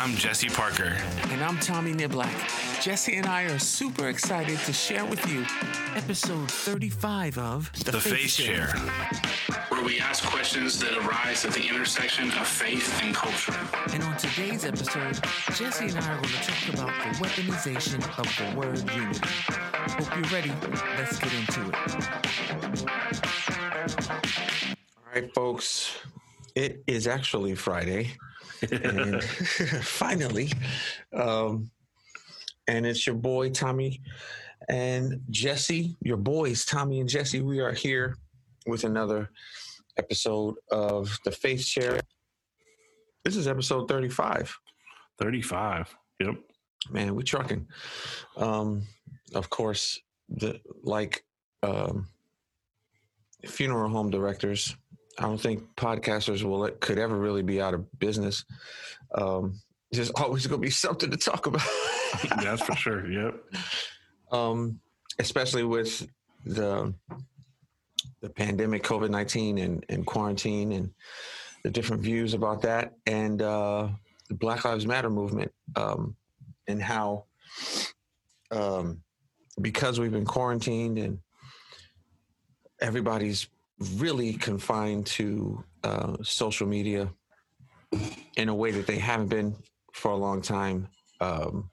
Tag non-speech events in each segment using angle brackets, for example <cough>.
I'm Jesse Parker. And I'm Tommy Niblack. Jesse and I are super excited to share with you episode 35 of The, the Faith, Chair, where we ask questions that arise at the intersection of faith and culture. And on today's episode, Jesse and I are going to talk about the weaponization of the word unity. Hope you're ready. Let's get into it. All right, folks. It is actually Friday and <laughs> <laughs> finally, um, and it's your boy Tommy and Jesse, your boys Tommy and Jesse. We are here with another episode of the Faith Chair. This is episode thirty-five. Thirty-five. Yep. Man, we're trucking. Um, of course, the like um, funeral home directors I don't think podcasters will could ever really be out of business. Um, there's always going to be something to talk about. <laughs> That's for sure. Yep. Um, especially with the the pandemic, COVID nineteen, and, and quarantine, and the different views about that, and uh, the Black Lives Matter movement, um, and how um, because we've been quarantined and everybody's really confined to uh, social media in a way that they haven't been for a long time. Um,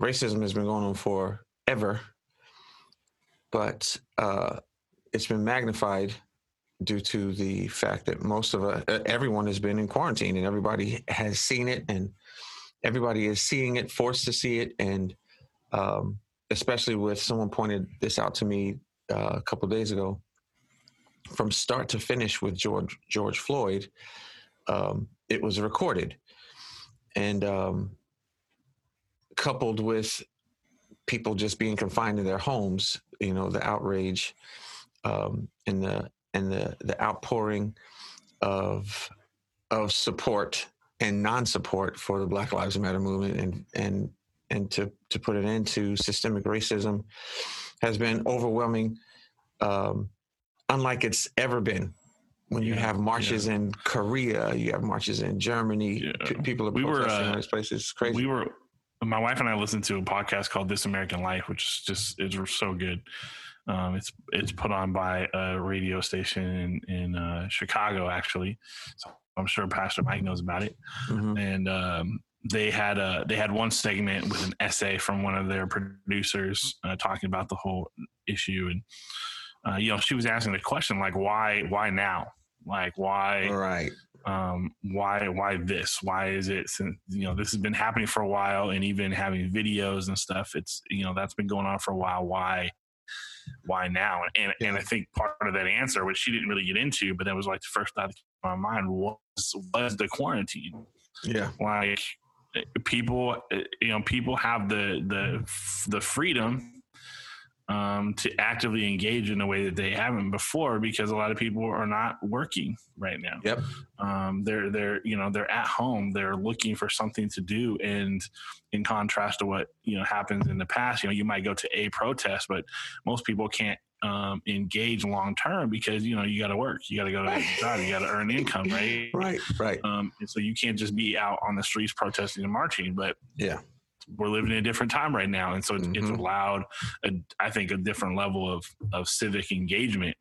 racism has been going on forever, but uh, it's been magnified due to the fact that most of uh, everyone has been in quarantine and everybody has seen it and everybody is seeing it, forced to see it, and um, especially with someone pointed this out to me uh, a couple days ago, from start to finish with George George Floyd, um, it was recorded, and um, coupled with people just being confined in their homes, you know, the outrage um, and the and the the outpouring of of support and non-support for the Black Lives Matter movement and and and to to put an end to systemic racism has been overwhelming, um, unlike it's ever been. When you yeah, have marches yeah. in Korea, you have marches in Germany. Yeah. P- people are we protesting were, uh, in those places. It's crazy. We were, my wife and I listened to a podcast called This American Life, which is just is so good. Um, it's it's put on by a radio station in, in uh, Chicago, actually. So I'm sure Pastor Mike knows about it. Mm-hmm. And um, they had a they had one segment with an essay from one of their producers uh, talking about the whole issue, and uh, you know she was asking the question like, why why now? Like why right? Um, why why this? Why is it? Since you know this has been happening for a while, and even having videos and stuff, it's you know that's been going on for a while. Why? Why now? And and I think part of that answer, which she didn't really get into, but that was like the first thought that came to my mind was was the quarantine. Yeah, like people you know people have the the the freedom um, to actively engage in a way that they haven't before because a lot of people are not working right now. Yep. Um, they're they're you know they're at home. They're looking for something to do, and in contrast to what you know happens in the past, you know you might go to a protest, but most people can't um, engage long term because you know you got to work, you got to go to right. job, you got to earn income, right? Right, right. Um, and so you can't just be out on the streets protesting and marching. But yeah, we're living in a different time right now, and so it's, mm-hmm. it's allowed, a, I think, a different level of of civic engagement,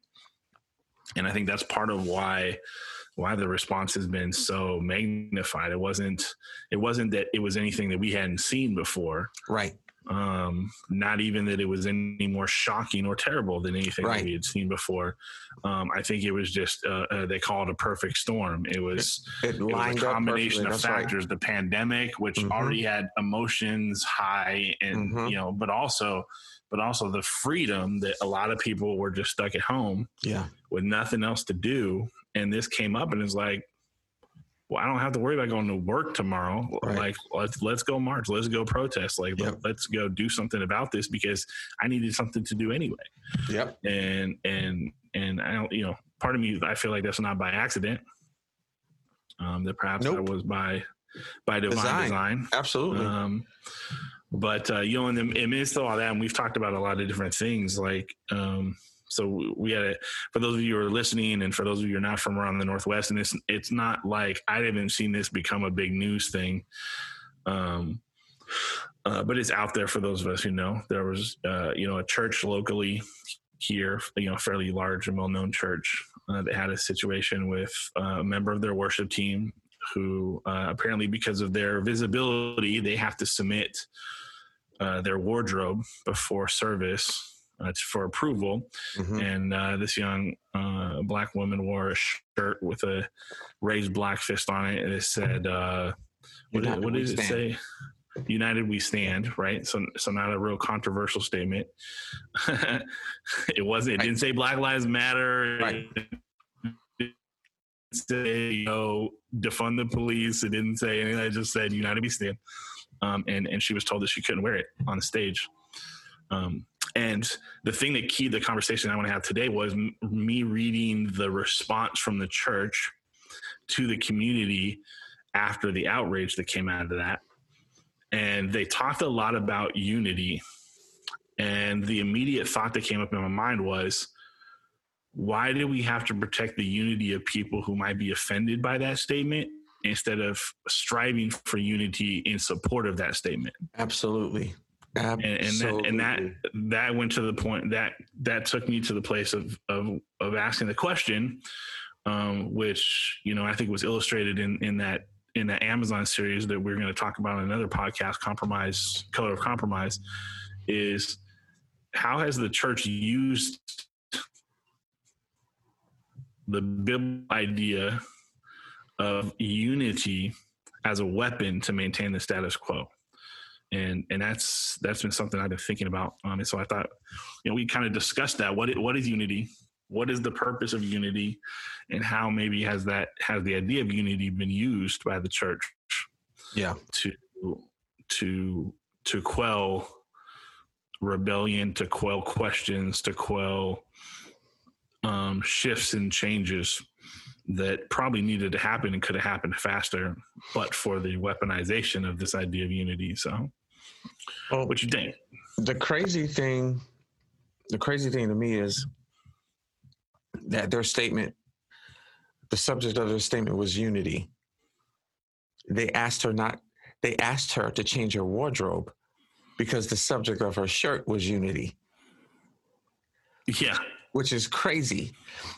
and I think that's part of why why the response has been so magnified. It wasn't it wasn't that it was anything that we hadn't seen before, right? Um, not even that it was any more shocking or terrible than anything right. that we had seen before. Um, I think it was just uh, uh, they call it a perfect storm. It was it, it, it was a combination of factors: right. the pandemic, which mm-hmm. already had emotions high, and mm-hmm. you know, but also but also the freedom that a lot of people were just stuck at home, yeah, with nothing else to do. And this came up, and it's like, well, I don't have to worry about going to work tomorrow. Right. Like, let's let's go march, let's go protest, like yep. let's go do something about this because I needed something to do anyway. Yep. And and and I don't, you know, part of me, I feel like that's not by accident. Um, that perhaps nope. that was by by divine design. design. Absolutely. Um, but uh, you know, in the midst of all that, and we've talked about a lot of different things, like um, So we had it for those of you who are listening, and for those of you who are not from around the Northwest, and it's it's not like I haven't seen this become a big news thing. Um, uh, but it's out there for those of us who know. There was, uh, you know, a church locally here, you know, fairly large and well-known church uh, that had a situation with uh, a member of their worship team who uh, apparently, because of their visibility, they have to submit uh, their wardrobe before service. Uh, for approval, Mhm. and uh, this young uh, black woman wore a shirt with a raised black fist on it. And it said, uh, "What, what we it stand. say?" United we stand, right? So, so not a real controversial statement. <laughs> it wasn't. It didn't say Black Lives Matter. Right. It didn't say you know defund the police. It didn't say anything. It just said United we stand. Um, and and she was told that she couldn't wear it on the stage. Um, and the thing that keyed the conversation I want to have today was m- me reading the response from the church to the community after the outrage that came out of that. And they talked a lot about unity. And the immediate thought that came up in my mind was, why do we have to protect the unity of people who might be offended by that statement instead of striving for unity in support of that statement? Absolutely. And, and that and that that went to the point that that took me to the place of of of asking the question um which you know i think was illustrated in in that in that amazon series that we're going to talk about in another podcast compromise color of compromise is how has the church used the biblical idea of unity as a weapon to maintain the status quo and and that's that's been something I've been thinking about. Um, and so I thought, you know, we kind of discussed that. What what is unity? What is the purpose of unity, and how maybe has that has the idea of unity been used by the church Yeah. to to to quell rebellion, to quell questions, to quell um, shifts and changes that probably needed to happen and could have happened faster, but for the weaponization of this idea of unity. So, Well, what you think? the crazy thing the crazy thing to me is that their statement the subject of their statement was unity they asked her not they asked her to change her wardrobe because the subject of her shirt was unity Yeah, which is crazy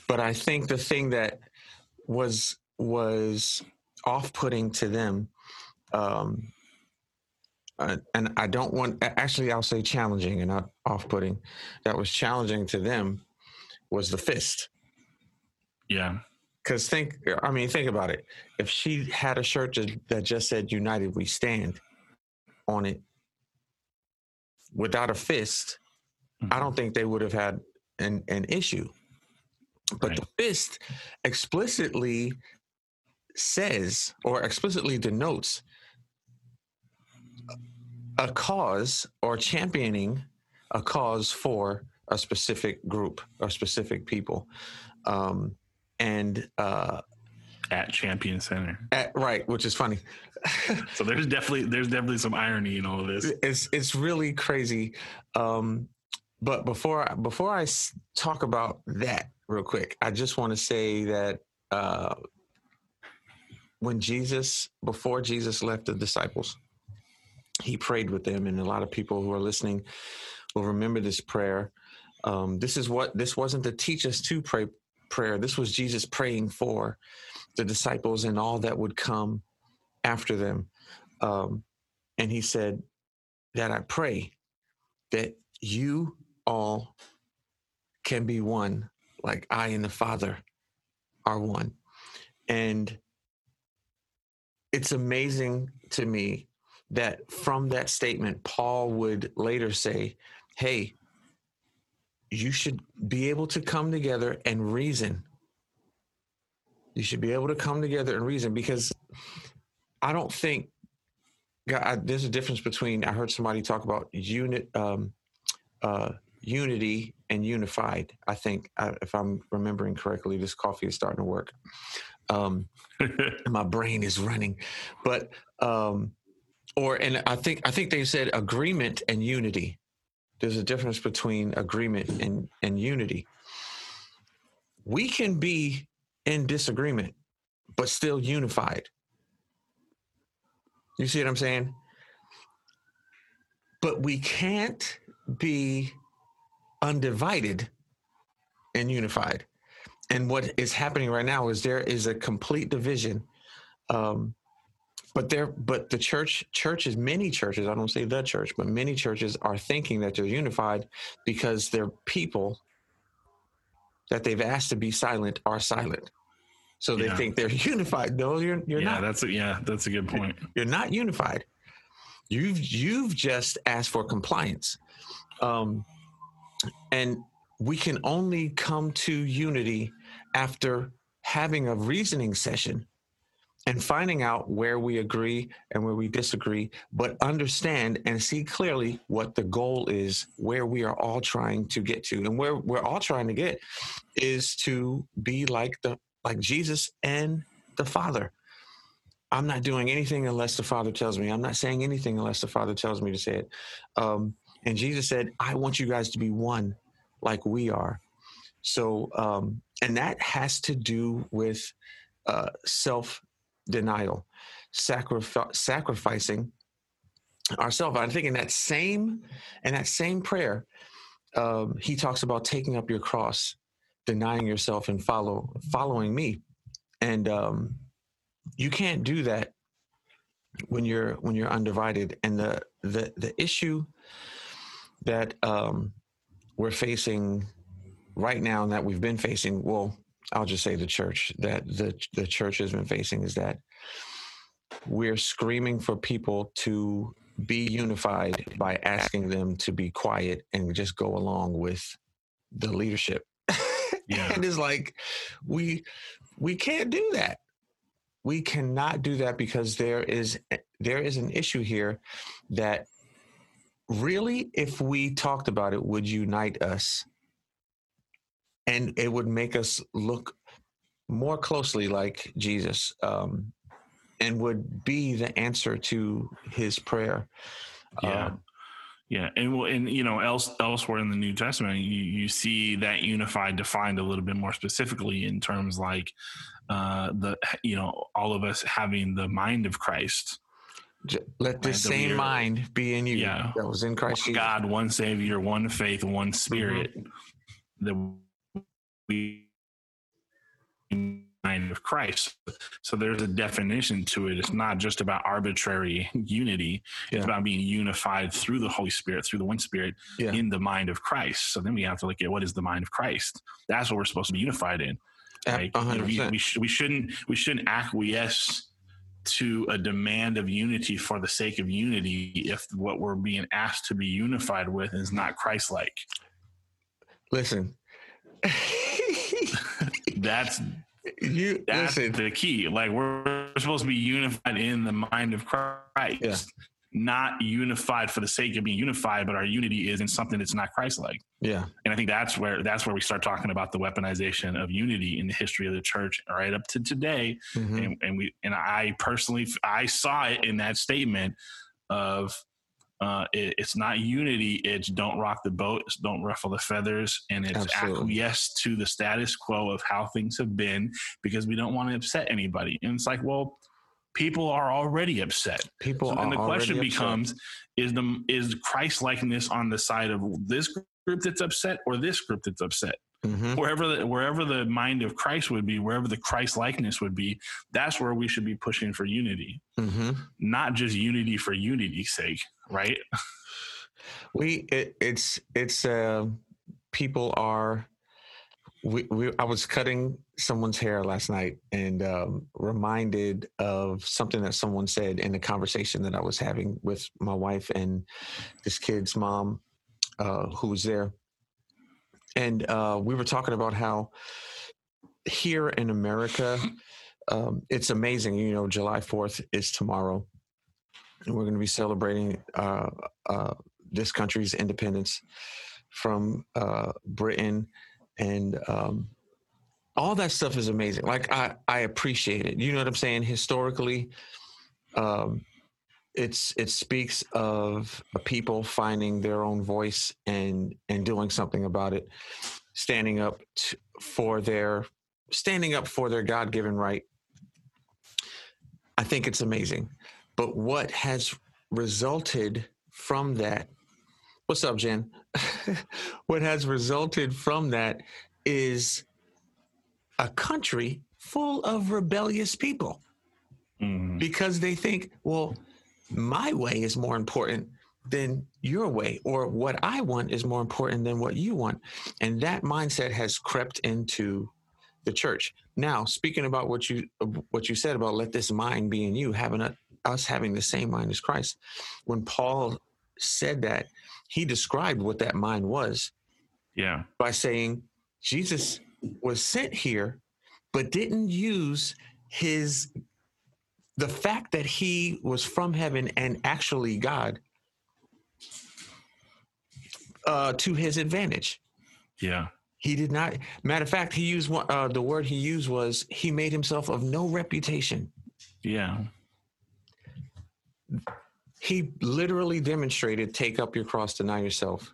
but i think the thing that was was off-putting to them. Um uh, and i don't want actually i'll say challenging and not off-putting. That was challenging to them was the fist. Yeah, because think i mean think about it. If she had a shirt that just said united we stand on it without a fist I don't think they would have had an, an issue. But Right. the fist explicitly says or explicitly denotes a cause or championing a cause for a specific group or specific people. Um, and uh, at Champion Center. at, right, which is funny. <laughs> So there's definitely there's definitely some irony in all of this. it's it's really crazy. Um, but before I, before I talk about that real quick, I just want to say that uh, when Jesus, before Jesus left the disciples, he prayed with them, and a lot of people who are listening will remember this prayer. Um, this is what this wasn't to teach us to pray prayer. This was Jesus praying for the disciples and all that would come after them. Um, and he said that I pray that you all can be one, like I and the Father are one. And it's amazing to me that from that statement, Paul would later say, Hey, you should be able to come together and reason. You should be able to come together and reason because I don't think God, I, there's a difference between I heard somebody talk about unit, um, uh, unity and unified. I think I, if I'm remembering correctly, this coffee is starting to work. Um, <laughs> my brain is running, but um, or and I think I think they said agreement and unity. There's a difference between agreement and and unity. we can be in disagreement, but still unified. You see what I'm saying? But we can't be undivided and unified. And what is happening right now is there is a complete division. Um, but there, but the church, churches, many churches, I don't say the church, but many churches are thinking that they're unified because their people that they've asked to be silent are silent. So they Yeah. think they're <laughs> unified. No, you're you're yeah, not. that's a, yeah, that's a good point. <laughs> You're not unified. You've you've just asked for compliance, um, and we can only come to unity after having a reasoning session and finding out where we agree and where we disagree, but understand and see clearly what the goal is, where we are all trying to get to, and where we're all trying to get is to be like the like Jesus and the Father. I'm not doing anything unless the Father tells me. I'm not saying anything unless the Father tells me to say it. Um, and Jesus said, I want you guys to be one like we are. So, um, and that has to do with uh, self denial, sacrif- sacrificing ourselves. I think in that same, in that same prayer, um, he talks about taking up your cross, denying yourself, and follow following me. And um, you can't do that when you're when you're undivided. And the the the issue that um, we're facing right now, and that we've been facing, well, I'll just say the church that the the church has been facing is that we're screaming for people to be unified by asking them to be quiet and just go along with the leadership. <laughs> Yeah. and it's like we we can't do that. We cannot do that because there is there is an issue here that really if we talked about it would unite us and it would make us look more closely like Jesus um, and would be the answer to his prayer. Yeah. Um, Yeah, and well, and you know, else elsewhere in the New Testament, you you see that unified defined a little bit more specifically in terms like uh, the you know all of us having the mind of Christ, let this Right, that we same are- mind be in you Yeah. that was in Christ one Jesus. God, one Savior, one faith, one mm-hmm. Spirit. That we mind of Christ. So there's a definition to it. It's not just about arbitrary unity. Yeah. It's about being unified through the Holy Spirit, through the one Spirit, Yeah. in the mind of Christ. So then we have to look at what is the mind of Christ. That's what we're supposed to be unified in. A- Right? a You know, we, we, sh- we shouldn't we shouldn't acquiesce to a demand of unity for the sake of unity if what we're being asked to be unified with is not Christ-like. Listen. <laughs> That's you that's listen. the key. Like we're supposed to be unified in the mind of Christ. Yeah. Not unified for the sake of being unified, but our unity is in something that's not Christ-like. Yeah. And I think that's where that's where we start talking about the weaponization of unity in the history of the church, right up to today. Mhm. And, and we and I personally I saw it in that statement of uh, it, it's not unity. It's don't rock the boat. It's don't ruffle the feathers, and it's Absolutely. acquiesce to the status quo of how things have been because we don't want to upset anybody. And it's like, well, people are already upset. People So then the question upset. becomes: Is the is Christ likeness on the side of this group that's upset or this group that's upset? Mhm. Wherever the wherever the mind of Christ would be, wherever the Christ likeness would be, that's where we should be pushing for unity, Mhm. not just unity for unity's sake, right? We it, it's it's uh, people are. We, we I was cutting someone's hair last night and um, reminded of something that someone said in the conversation that I was having with my wife and this kid's mom, uh, who was there, and uh, we were talking about how here in America, um, it's amazing. You know, July Fourth is tomorrow, and we're going to be celebrating uh, uh, this country's independence from uh, Britain, and um, all that stuff is amazing. Like I, I appreciate it. You know what I'm saying? Historically, um, it's it speaks of a people finding their own voice and and doing something about it. standing up for their standing up for their God-given right. I think it's amazing. But what has resulted from that? What's up, Jen? <laughs> what has resulted from that is a country full of rebellious people Mhm. because they think, well, my way is more important than your way, or what I want is more important than what you want. And that mindset has crept into the church. Now, speaking about what you what you said about let this mind be in you, having a, us having the same mind as Christ. When Paul said that, he described what that mind was Yeah. by saying Jesus was sent here, but didn't use his the fact that he was from heaven and actually God uh, to his advantage. Yeah. He did not. Matter of fact, he used one. Uh, the word he used was he made himself of no reputation. Yeah. He literally demonstrated take up your cross, deny yourself.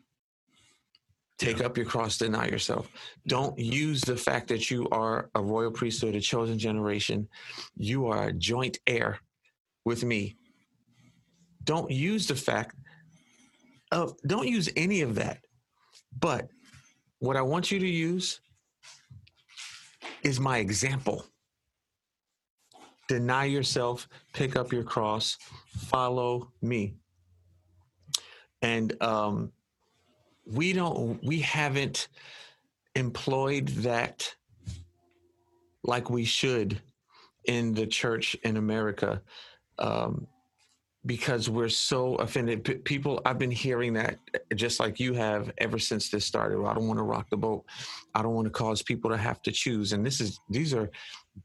Take Yeah. up your cross, deny yourself. Don't use the fact that you are a royal priesthood, a chosen generation. You are a joint heir with me. Don't use the fact of, don't use any of that. But what I want you to use is my example. Deny yourself, pick up your cross, follow me. And um, we don't, we haven't employed that like we should in the church in America um, because we're so offended. P- people, I've been hearing that just like you have ever since this started. I don't want to rock the boat. I don't want to cause people to have to choose. And this is, these are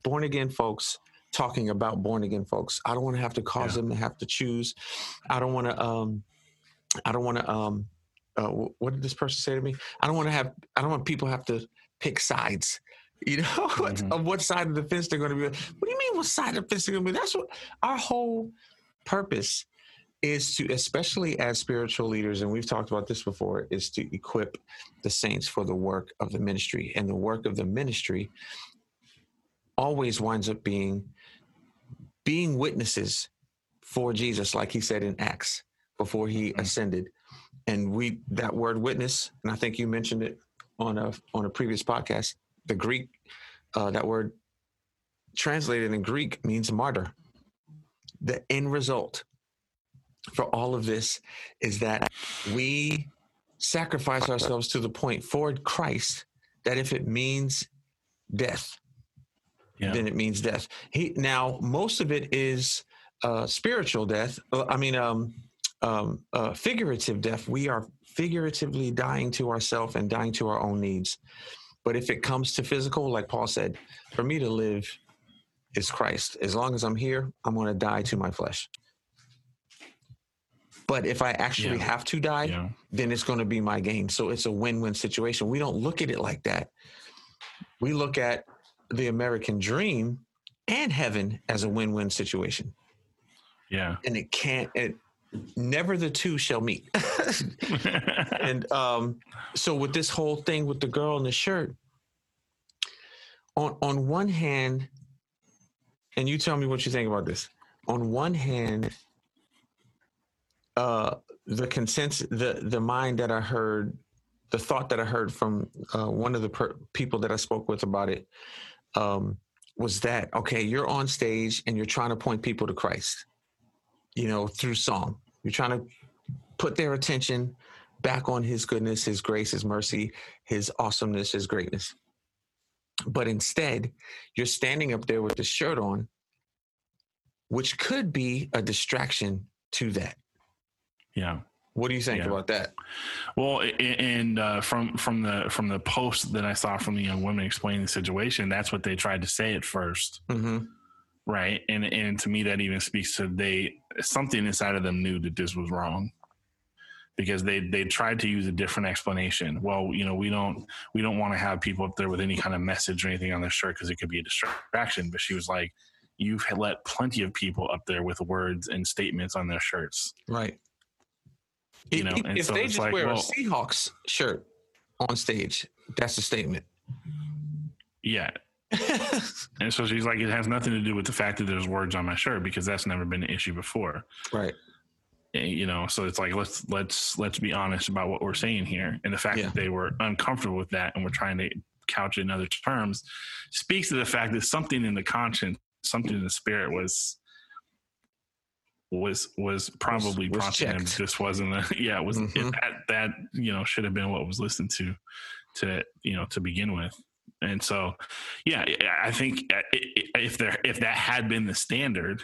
born again folks talking about born again folks. I don't want to have to cause Yeah. them to have to choose. I don't want to, um, I don't want to, um, uh, what did this person say to me? I don't want to have, I don't want people have to pick sides. You know, <laughs> Mhm. of what side of the fence they're going to be. What do you mean, what side of the fence they're going to be? That's what our whole purpose is to, especially as spiritual leaders, and we've talked about this before, is to equip the saints for the work of the ministry. And the work of the ministry always winds up being being witnesses for Jesus, like he said in Acts before he Mhm. ascended. And we that word witness, and I think you mentioned it on a on a previous podcast. The Greek, uh, that word translated in Greek means martyr. The end result for all of this is that we sacrifice ourselves to the point for Christ that if it means death, Yeah. then it means death. He now most of it is uh, spiritual death. Uh, I mean, um, um, uh, figurative death. We are figuratively dying to ourselves and dying to our own needs. But if it comes to physical, like Paul said, for me to live is Christ. As long as I'm here, I'm going to die to my flesh. But if I actually Yeah. have to die, Yeah. then it's going to be my gain. So it's a win-win situation. We don't look at it like that. We look at the American dream and heaven as a win-win situation. Yeah. And it can't it never the two shall meet. <laughs> and um so with this whole thing with the girl in the shirt on on one hand and you tell me what you think about this. On one hand uh the consensus the the mind that I heard the thought that I heard from uh, one of the per- people that I spoke with about it um, was that okay? You're on stage and you're trying to point people to Christ, you know, through song. You're trying to put their attention back on His goodness, His grace, His mercy, His awesomeness, His greatness. But instead, you're standing up there with the shirt on, which could be a distraction to that. yeah. What do you think Yeah. about that? Well, and uh, from from the from the post that I saw from the young women explaining the situation, that's what they tried to say at first, hmm right? And and to me, that even speaks to they something inside of them knew that this was wrong because they they tried to use a different explanation. Well, you know, we don't we don't want to have people up there with any kind of message or anything on their shirt because it could be a distraction. But she was like, "You've let plenty of people up there with words and statements on their shirts." Right. You If- know, if, and if so they just like, wear a Seahawks shirt, on stage. That's a statement. Yeah. <laughs> and so she's like, it has nothing to do with the fact that there's words on my shirt because that's never been an issue before. right. And, you know, so it's like let's let's let's be honest about what we're saying here, and the fact Yeah. that they were uncomfortable with that, and we're trying to couch it in other terms, speaks to the fact that something in the conscience, something in the spirit was was was probably was prompting them. checked. This wasn't a <laughs> yeah. It was it- Mhm. that that you know should have been what was listened to to you know to begin with. And so, yeah, I think uh, if there if that had been the standard,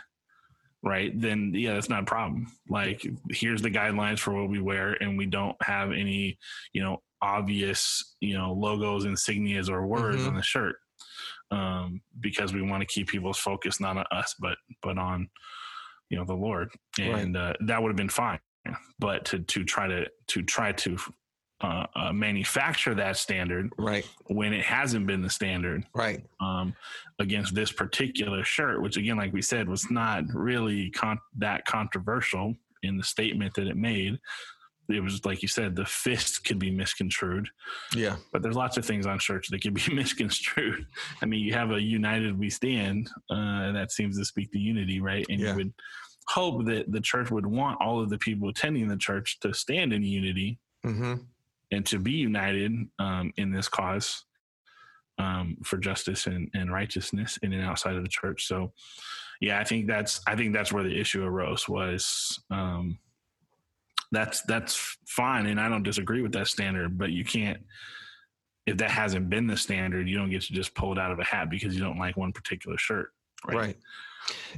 right, then yeah, that's not a problem. Like, here's the guidelines for what we wear, and we don't have any, you know, obvious, you know, logos, insignias, or words Mhm. on the shirt, um, because we want to keep people's focus not on us, but but on, you know, the Lord, Right. and uh, that would have been fine. But to to try to to try to uh, uh, manufacture that standard Right. when it hasn't been the standard Right. um, against this particular shirt, which again, like we said, was not really con- that controversial in the statement that it made. It was like you said, the fist could be misconstrued, Yeah. but there's lots of things on shirts that could be <laughs> misconstrued. I mean, you have a "United We Stand" uh, that seems to speak to unity, right? And Yeah. you would hope that the church would want all of the people attending the church to stand in unity Mm-hmm. and to be united um, in this cause um, for justice and, and righteousness in and outside of the church. So, yeah, I think that's I think that's where the issue arose was um, that's that's fine, and I don't disagree with that standard, but you can't if that hasn't been the standard, you don't get to just pull it out of a hat because you don't like one particular shirt. Right.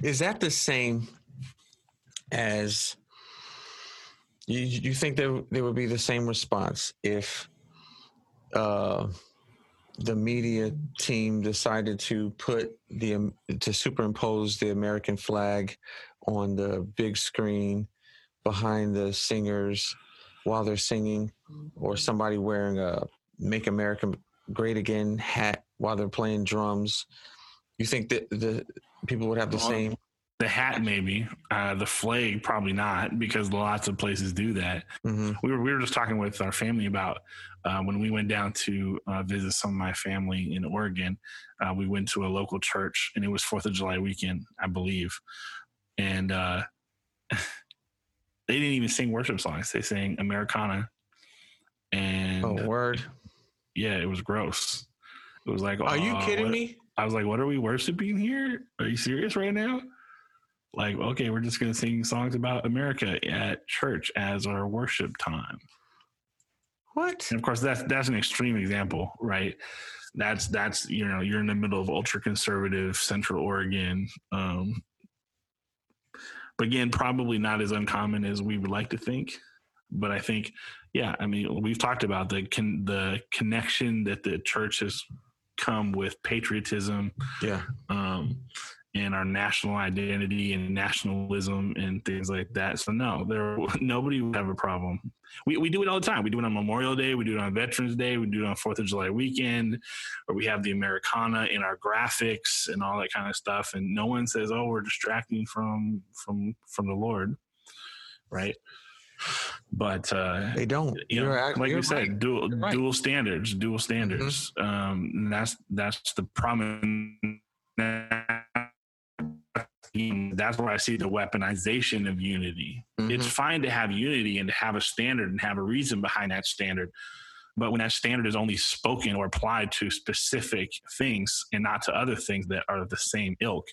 Is that the same as you? You think there there would be the same response if uh, the media team decided to put the um, to superimpose the American flag on the big screen behind the singers while they're singing, or somebody wearing a "Make America Great Again" hat while they're playing drums? You think that the people would have the same? The hat, maybe. Uh, the flag, probably not, because lots of places do that. hmm we were we were just talking with our family about uh, when we went down to uh, visit some of my family in Oregon. Uh, we went to a local church, and it was Fourth of July weekend, I believe, and uh, <laughs> they didn't even sing worship songs. They sang Americana, and Oh, word! yeah, it was gross. It was like, Are you "Oh, kidding what-" me? I was like, "What are we worshiping here? Are you serious right now?" Like, okay, we're just gonna sing songs about America at church as our worship time. What? And of course, that's that's an extreme example, right? That's that's you know you're in the middle of ultra conservative Central Oregon. Um, but again, probably not as uncommon as we would like to think. But I think, yeah, I mean, we've talked about the con- the connection that the church has come with patriotism Yeah. um, and our national identity and nationalism and things like that. So no, there <laughs> nobody would have a problem. We we do it all the time. We do it on Memorial Day. We do it on Veterans Day. We do it on Fourth of July weekend, or we have the Americana in our graphics and all that kind of stuff. And no one says, "Oh, we're distracting from from from the Lord," right? But uh, They don't. you know, act- like you're said, right. dual right. dual standards, dual standards. Um, and that's that's the problem. That's where I see the weaponization of unity. It's Mhm. fine to have unity and to have a standard and have a reason behind that standard. But when that standard is only spoken or applied to specific things and not to other things that are of the same ilk,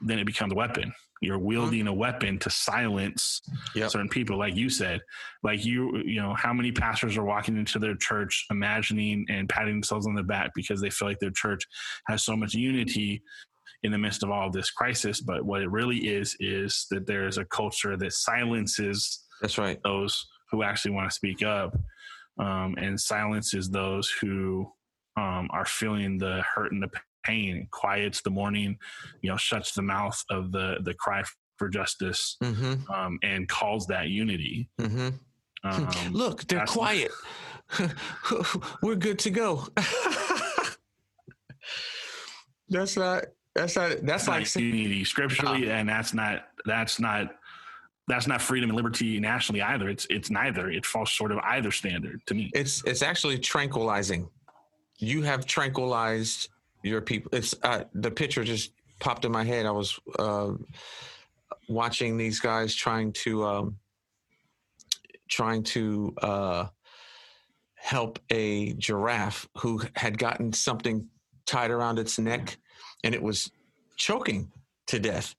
then it becomes a weapon. You're wielding a weapon to silence Yep. certain people, like you said. Like you, you know, how many pastors are walking into their church imagining and patting themselves on the back because they feel like their church has so much unity in the midst of all this crisis. But what it really is, is that there's a culture that silences That's right. those who actually want to speak up um, and silences those who um, are feeling the hurt and the pain, quiets the mourning, you know, shuts the mouth of the the cry for justice, Mm-hmm. um, and calls that unity. Mm-hmm. Um, <laughs> Look, they're quiet. <laughs> <laughs> We're good to go. that's not. That's not. That's like. like unity scripturally, and that's not that's not that's not freedom and liberty nationally either. It's it's neither. It falls short of either standard to me. It's it's actually tranquilizing. You have tranquilized your people. It's uh, the picture just popped in my head. I was uh, watching these guys trying to um, trying to uh, help a giraffe who had gotten something tied around its neck and it was choking to death.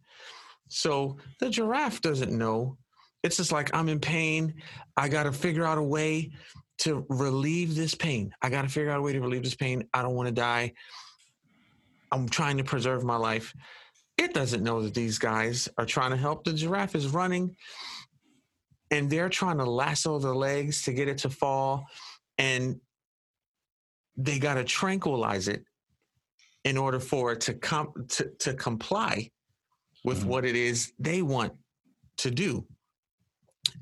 So the giraffe doesn't know. It's just like, I'm in pain. I got to figure out a way to relieve this pain. I got to figure out a way to relieve this pain. I don't want to die. I'm trying to preserve my life. It doesn't know that these guys are trying to help. The giraffe is running and they're trying to lasso the legs to get it to fall. And they got to tranquilize it in order for it to come to, to comply with Mhm. what it is they want to do.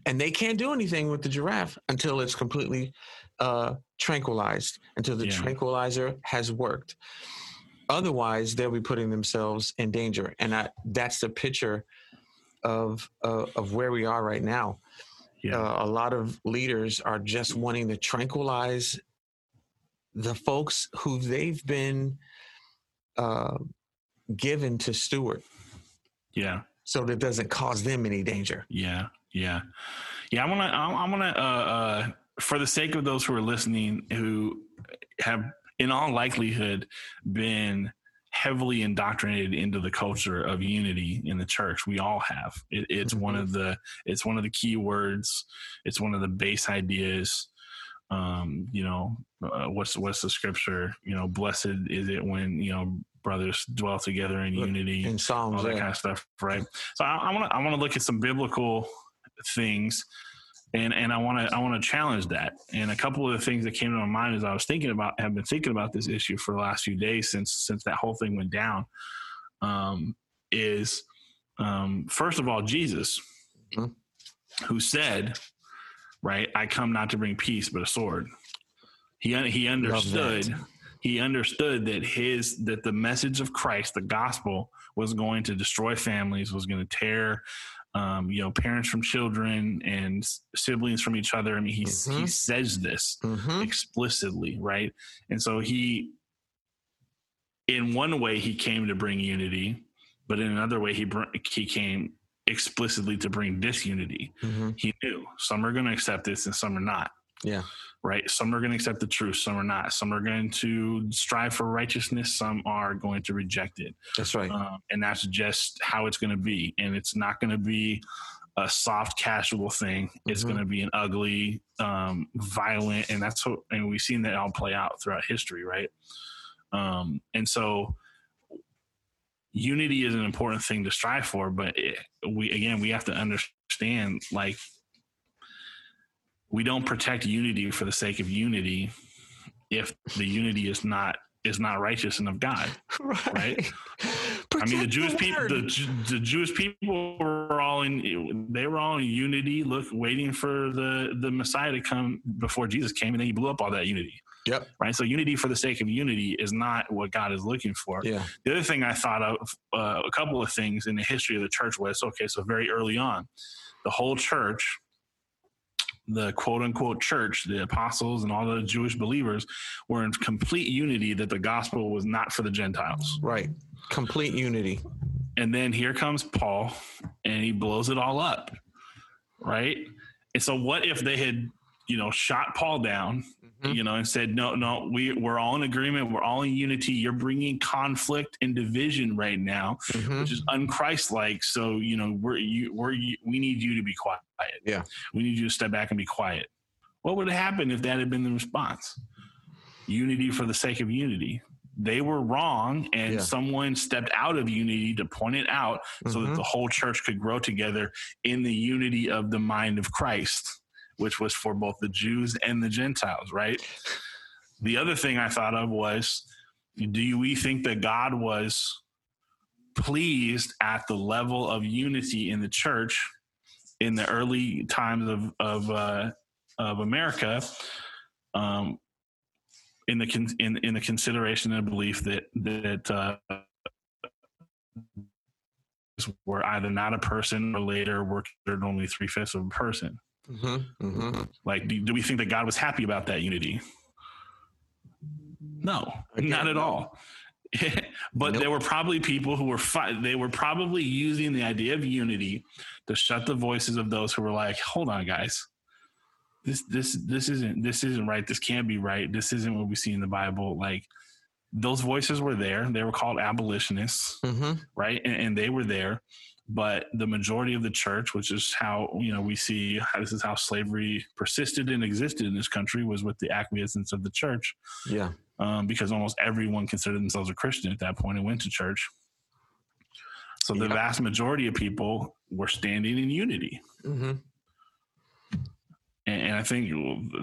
And they can't do anything with the giraffe until it's completely uh, tranquilized, until the Yeah. tranquilizer has worked. Otherwise, they'll be putting themselves in danger. And I, that's the picture of uh, of where we are right now. Yeah. Uh, a lot of leaders are just wanting to tranquilize the folks who they've been uh, given to steward, yeah. so that doesn't cause them any danger. Yeah, yeah, yeah. I want to. I want to. Uh, uh, for the sake of those who are listening, who have, in all likelihood, been heavily indoctrinated into the culture of unity in the church. We all have. It, it's one of the. It's one of the key words. It's one of the base ideas. Um, you know, uh, what's what's the scripture? You know, blessed is it when you know brothers dwell together in unity In Psalms, all that yeah. kind of stuff, right? So I want to I want to look at some biblical things, and and I want to I want to challenge that. And a couple of the things that came to my mind as I was thinking about have been thinking about this issue for the last few days since since that whole thing went down. Um, is um, first of all Jesus, Mhm. who said, "Right, I come not to bring peace but a sword." He he understood he understood that his that the message of Christ, the gospel, was going to destroy families, was going to tear, um, you know, parents from children and siblings from each other. I mean, he he Mhm. says this Mhm. explicitly, right? And so he, in one way, he came to bring unity, but in another way, he br- he came explicitly to bring disunity. Mhm. He knew some are going to accept this and some are not Yeah. Right? Some are going to accept the truth, some are not. Some are going to strive for righteousness, some are going to reject it. That's right. Um, and that's just how it's going to be. And it's not going to be a soft, casual thing. It's Mhm. going to be an ugly, um, violent, and that's what, and we've seen that all play out throughout history, right? Um, and so unity is an important thing to strive for, but it, we, again, we have to understand like, we don't protect unity for the sake of unity if the unity is not is not righteous and of God. <laughs> right. <laughs> I mean, the Jewish people, the, the Jewish people were all in. They were all in unity, look, waiting for the the Messiah to come before Jesus came, and then he blew up all that unity. Yep. Right. So unity for the sake of unity is not what God is looking for. Yeah. The other thing I thought of, uh, a couple of things in the history of the church was okay. So very early on, the whole church, the quote unquote church, the apostles and all the Jewish believers, were in complete unity that the gospel was not for the Gentiles. Right. Complete unity. And then here comes Paul and he blows it all up. Right. And so what if they had, you know, shot Paul down, Mhm. you know, and said, no, no, we, we're all in agreement. We're all in unity. You're bringing conflict and division right now, Mhm. which is unchristlike. So, you know, we're, you, we're, you, we need you to be quiet. Yeah. We need you to step back and be quiet. What would have happened if that had been the response? Unity for the sake of unity. They were wrong, and Yeah. someone stepped out of unity to point it out so that Mhm. the whole church could grow together in the unity of the mind of Christ, which was for both the Jews and the Gentiles, right? The other thing I thought of was do we think that God was pleased at the level of unity in the church in the early times of of uh, of America, um, in the con- in in the consideration and belief that that uh, were either not a person or later were considered only three fifths of a person. Mm-hmm, mm-hmm. Like, do, do we think that God was happy about that unity? No, not at all. <laughs> but Nope. there were probably people who were fi- they were probably using the idea of unity to shut the voices of those who were like, "Hold on, guys, this this this isn't this isn't right. This can't be right. This isn't what we see in the Bible." Like those voices were there. They were called abolitionists Mm-hmm. right? And, and they were there, but the majority of the church, which is how you know we see how, this is how slavery persisted and existed in this country, was with the acquiescence of the church, Yeah. um, because almost everyone considered themselves a Christian at that point and went to church. So the Yeah. vast majority of people were standing in unity. Mm-hmm. And, and I think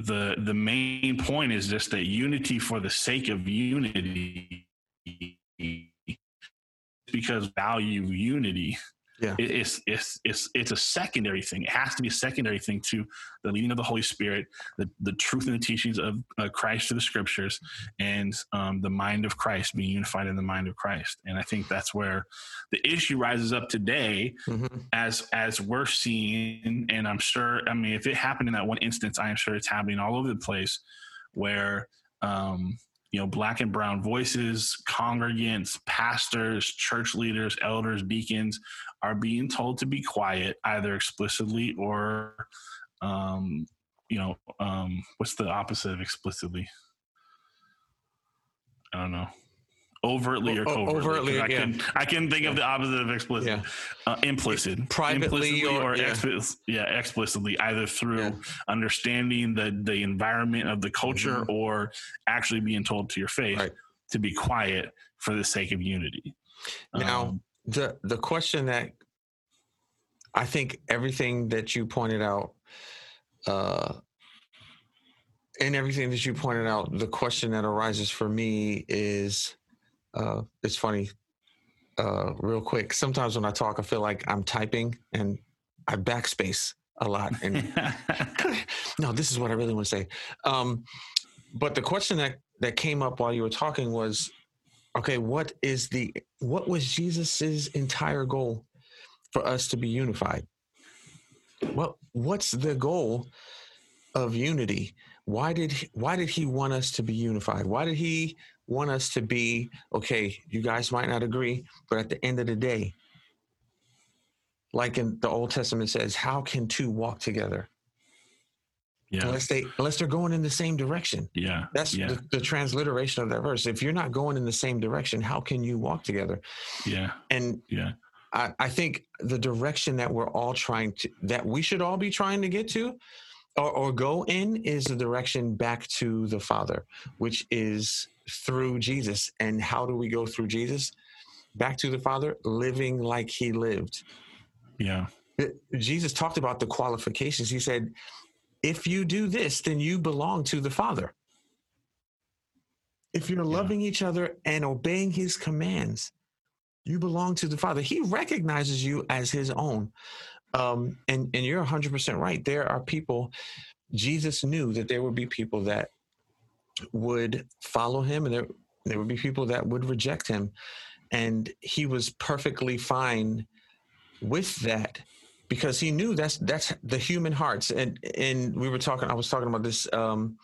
the the main point is just that unity for the sake of unity, because value unity. Yeah. It- it's it's it's it's a secondary thing. It has to be a secondary thing to the leading of the Holy Spirit, the the truth and the teachings of uh, Christ through the Scriptures, and um, the mind of Christ being unified in the mind of Christ. And I think that's where the issue rises up today Mm-hmm. as as we're seeing and i'm sure i mean if it happened in that one instance i am sure it's happening all over the place where um you know black and brown voices congregants pastors church leaders elders deacons are being told to be quiet either explicitly or um you know um what's the opposite of explicitly? I don't know overtly or covertly. o- covertly 'cause overtly, I yeah. can I can think of the opposite of explicit Yeah. uh, implicit, Privately implicitly or- yeah. explic- yeah, explicitly, either through understanding the the environment of the culture or actually being told to your face Mm-hmm. Right. to be quiet for the sake of unity. Now, Um, the the question that I think everything that you pointed out, uh, and everything that you pointed out, the question that arises for me is, uh, it's funny, uh, real quick. Sometimes when I talk, I feel like I'm typing and I backspace a lot, and <laughs> no, this is what I really want to say. Um, but the question that that came up while you were talking was, okay, what is the what was Jesus's entire goal for us to be unified? What what's the goal of unity? Why did he, why did he want us to be unified? Why did he want us to be okay? You guys might not agree, but at the end of the day, like in the Old Testament says, how can two walk together yeah, unless they unless they're going in the same direction? yeah, That's yeah, the, the transliteration of that verse. If you're not going in the same direction, how can you walk together? yeah, And yeah, I, I think the direction that we're all trying to that we should all be trying to get to or, or go in is the direction back to the Father, which is through Jesus. And how do we go through Jesus? Back to the Father, living like he lived. yeah, Jesus talked about the qualifications. He said, if you do this, then you belong to the Father. If you're Yeah. loving each other and obeying his commands, you belong to the Father. He recognizes you as his own. Um, and, and you're 100% right. There are people, Jesus knew that there would be people that would follow him and there, there would be people that would reject him. And he was perfectly fine with that because he knew that's that's the human hearts and and we were talking i was talking about this um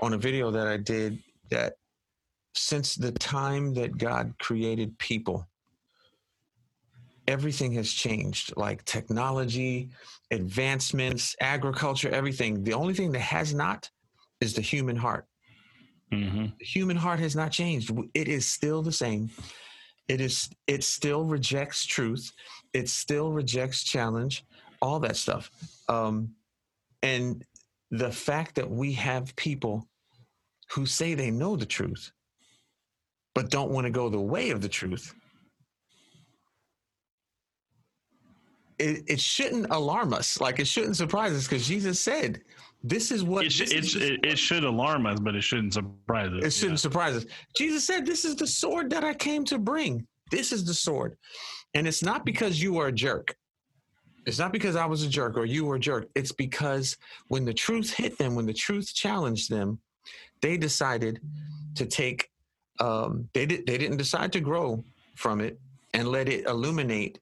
on a video that i did that since the time that god created people everything has changed like technology advancements agriculture everything. The only thing that has not is the human heart hmm the human heart has not changed. It is still the same. It is it still rejects truth. It still rejects challenge all that stuff. Um and the fact that we have people who say they know the truth but don't want to go the way of the truth it, it shouldn't alarm us. Like it shouldn't surprise us because jesus said this is what It, sh- it, is sh- it, it should alarm us, but it shouldn't surprise us. it shouldn't surprise us. Jesus said, This is the sword that I came to bring. This is the sword. And it's not because you are a jerk. It's not because I was a jerk or you were a jerk. It's because when the truth hit them, when the truth challenged them, they decided to take, um, they, did, they didn't decide to grow from it and let it illuminate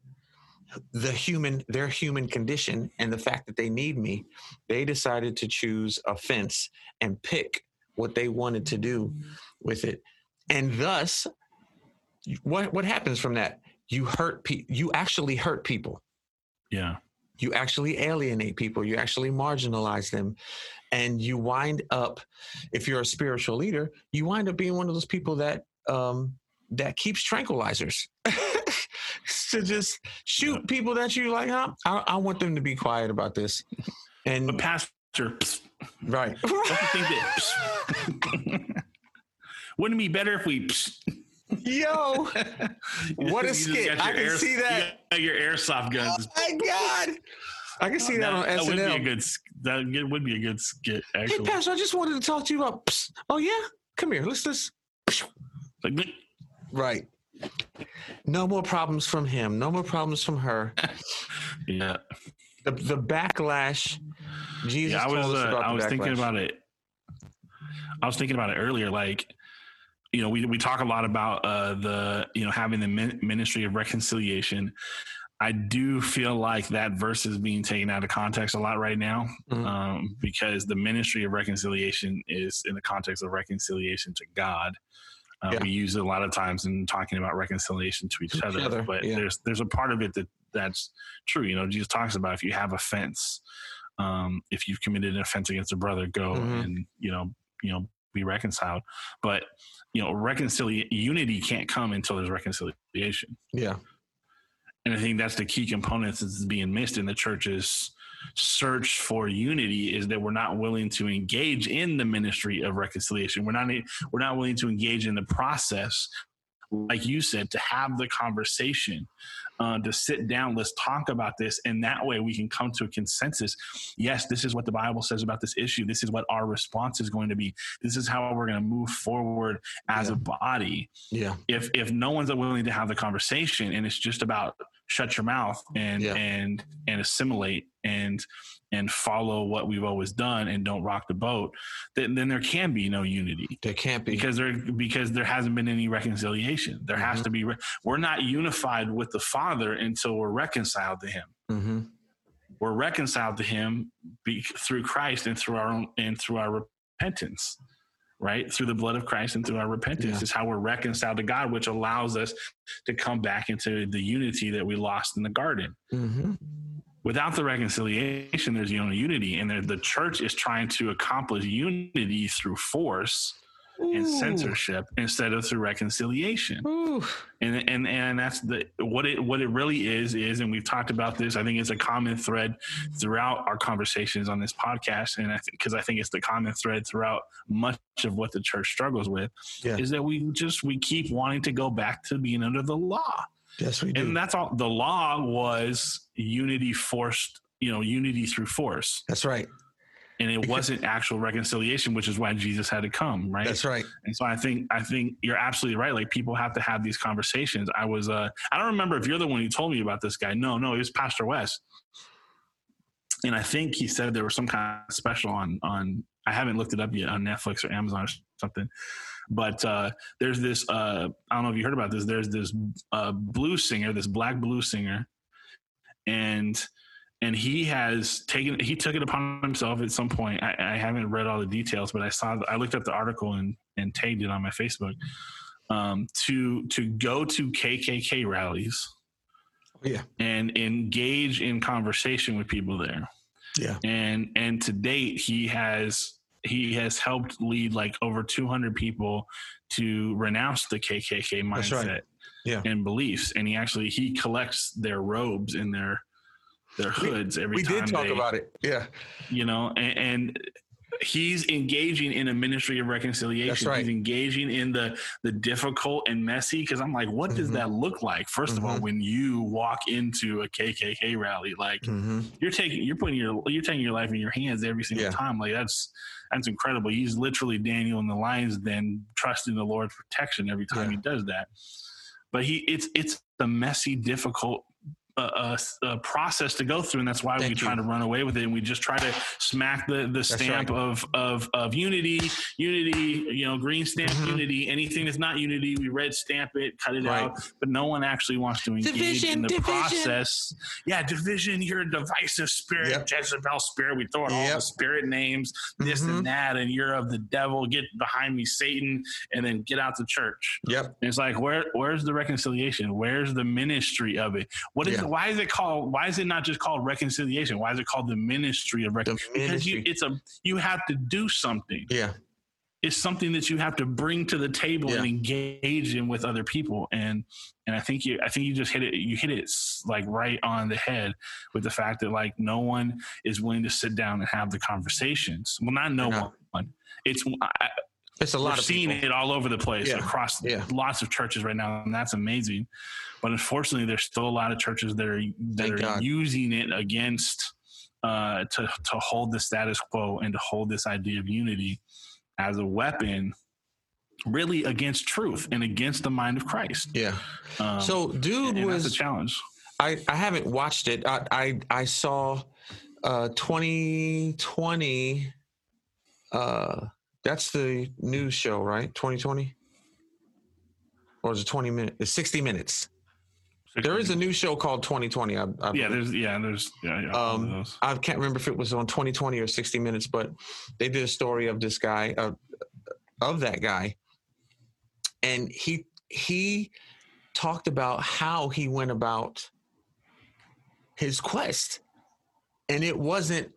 the human their human condition and the fact that they need me they decided to choose offense and pick what they wanted to do with it. And thus what what happens from that? You hurt pe- you actually hurt people. Yeah. you actually alienate people. You actually marginalize them. And you wind up if you're a spiritual leader you wind up being one of those people that um that keeps tranquilizers <laughs> <laughs> to just shoot Yeah. people that you like huh? I, I want them to be quiet about this and But pastor, psst, right don't you think that <laughs> wouldn't it be better if we psst, yo <laughs> What a skit. I can air- see that. you your airsoft guns. Oh my god i can see that, on SNL. that would be a good. That would be a good skit. hey Actually, pastor i just wanted to talk to you about psst. oh yeah come here let's just like, Right. No more problems from him. No more problems from her. <laughs> yeah, The the backlash. Jesus yeah. I was. Uh, I was thinking about it. I was thinking about it earlier. Like, you know, we we talk a lot about uh, the you know having the ministry of reconciliation. I do feel like that verse is being taken out of context a lot right now, Mhm. um, because the ministry of reconciliation is in the context of reconciliation to God. Uh, Yeah. We use it a lot of times in talking about reconciliation to each, To other, other, but yeah. there's there's a part of it that that's true. You know, Jesus talks about if you have offense, um, if you've committed an offense against a brother, go Mhm. and you know you know be reconciled. But you know, reconciliation unity can't come until there's reconciliation. Yeah. And I think that's the key components that's being missed in the church's search for unity is that we're not willing to engage in the ministry of reconciliation. We're not we're not willing to engage in the process, like you said, to have the conversation, uh, to sit down. Let's talk about this, and that way we can come to a consensus. Yes, this is what the Bible says about this issue. This is what our response is going to be. This is how we're going to move forward as Yeah. a body Yeah. if if no one's willing to have the conversation and it's just about shut your mouth and Yeah. and and assimilate and and follow what we've always done and don't rock the boat then, then there can be no unity. There can't be. because there because there hasn't been any reconciliation. There has Mhm. to be re- we're not unified with the father until we're reconciled to him. Hmm we're reconciled to him be, through Christ and through our own and through our repentance right? Through the blood of Christ and through our repentance Yeah. is how we're reconciled to God which allows us to come back into the unity that we lost in the garden. Hmm without the reconciliation there's no unity and the church is trying to accomplish unity through force and censorship instead of through reconciliation Ooh. and and and that's the what it what it really is is and we've talked about this i think it's a common thread throughout our conversations on this podcast and i think because i think it's the common thread throughout much of what the church struggles with Yeah. is that we just we keep wanting to go back to being under the law Yes, we do. and that's all the law was unity forced you know unity through force That's right. and it Because- wasn't actual reconciliation which is why jesus had to come right That's right. and so I think I think you're absolutely right. Like people have to have these conversations. I was uh I don't remember if you're the one who told me about this guy. No, no, it was Pastor West. And I think he said there was some kind of special on on I haven't looked it up yet on Netflix or Amazon or something. But uh there's this uh I don't know if you heard about this. There's this uh blues singer, this black blues singer, and and he has taken he took it upon himself at some point I, I haven't read all the details but i saw i looked up the article and and tagged it on my facebook um, to to go to kkk rallies Yeah. and engage in conversation with people there Yeah. and and to date he has he has helped lead like over 200 people to renounce the kkk mindset right. Yeah. and beliefs and he actually he collects their robes and their their hoods every We time We did talk they, about it. Yeah. you know and, and he's engaging in a ministry of reconciliation That's right. he's engaging in the the difficult and messy because i'm like what does Mhm. that look like 1st of all Mhm. when you walk into a kkk rally like hmm you're taking you're putting your you're taking your life in your hands every single Yeah. time like that's that's incredible he's literally daniel in the lions den trusting the lord's protection every time Yeah. he does that but he it's it's the messy difficult a, a, process to go through, and that's why Thank we try to run away with it, and we just try to smack the the stamp right. of of of unity, unity, you know, green stamp Mhm. unity. Anything that's not unity, we red stamp it, cut it Right. out. But no one actually wants to engage Division, in the division. process. Yeah, division. You're a divisive spirit, Yep. Jezebel spirit. We throw out all the spirit names, this Mhm. and that, and you're of the devil. Get behind me, Satan, and then get out the church. Yep. And it's like where where's the reconciliation? Where's the ministry of it? What is Yeah. Why is it called why is it not just called reconciliation? Why is it called the ministry of reconciliation? Because you it's a you have to do something. Yeah. It's something that you have to bring to the table and engage in with other people. And and I think you I think you just hit it you hit it like right on the head with the fact that like no one is willing to sit down and have the conversations. Well not no not. one. It's I, It's a lot we're of seeing people. it all over the place Yeah. across Yeah. lots of churches right now, and that's amazing. But unfortunately, there's still a lot of churches that are that Thank are God. using it against uh, to to hold the status quo and to hold this idea of unity as a weapon, really against truth and against the mind of Christ. Yeah. Um, So, dude and that's a challenge. I, I haven't watched it. I I, I saw uh 2020 uh that's the news show, right? 2020? Or is it 20 minutes? It's 60 minutes. There is a new show called 2020. I, I yeah, there's yeah, there's yeah, yeah Um. I can't remember if it was on 2020 or 60 Minutes, but they did a story of this guy, uh, of that guy, and he he talked about how he went about his quest, and it wasn't,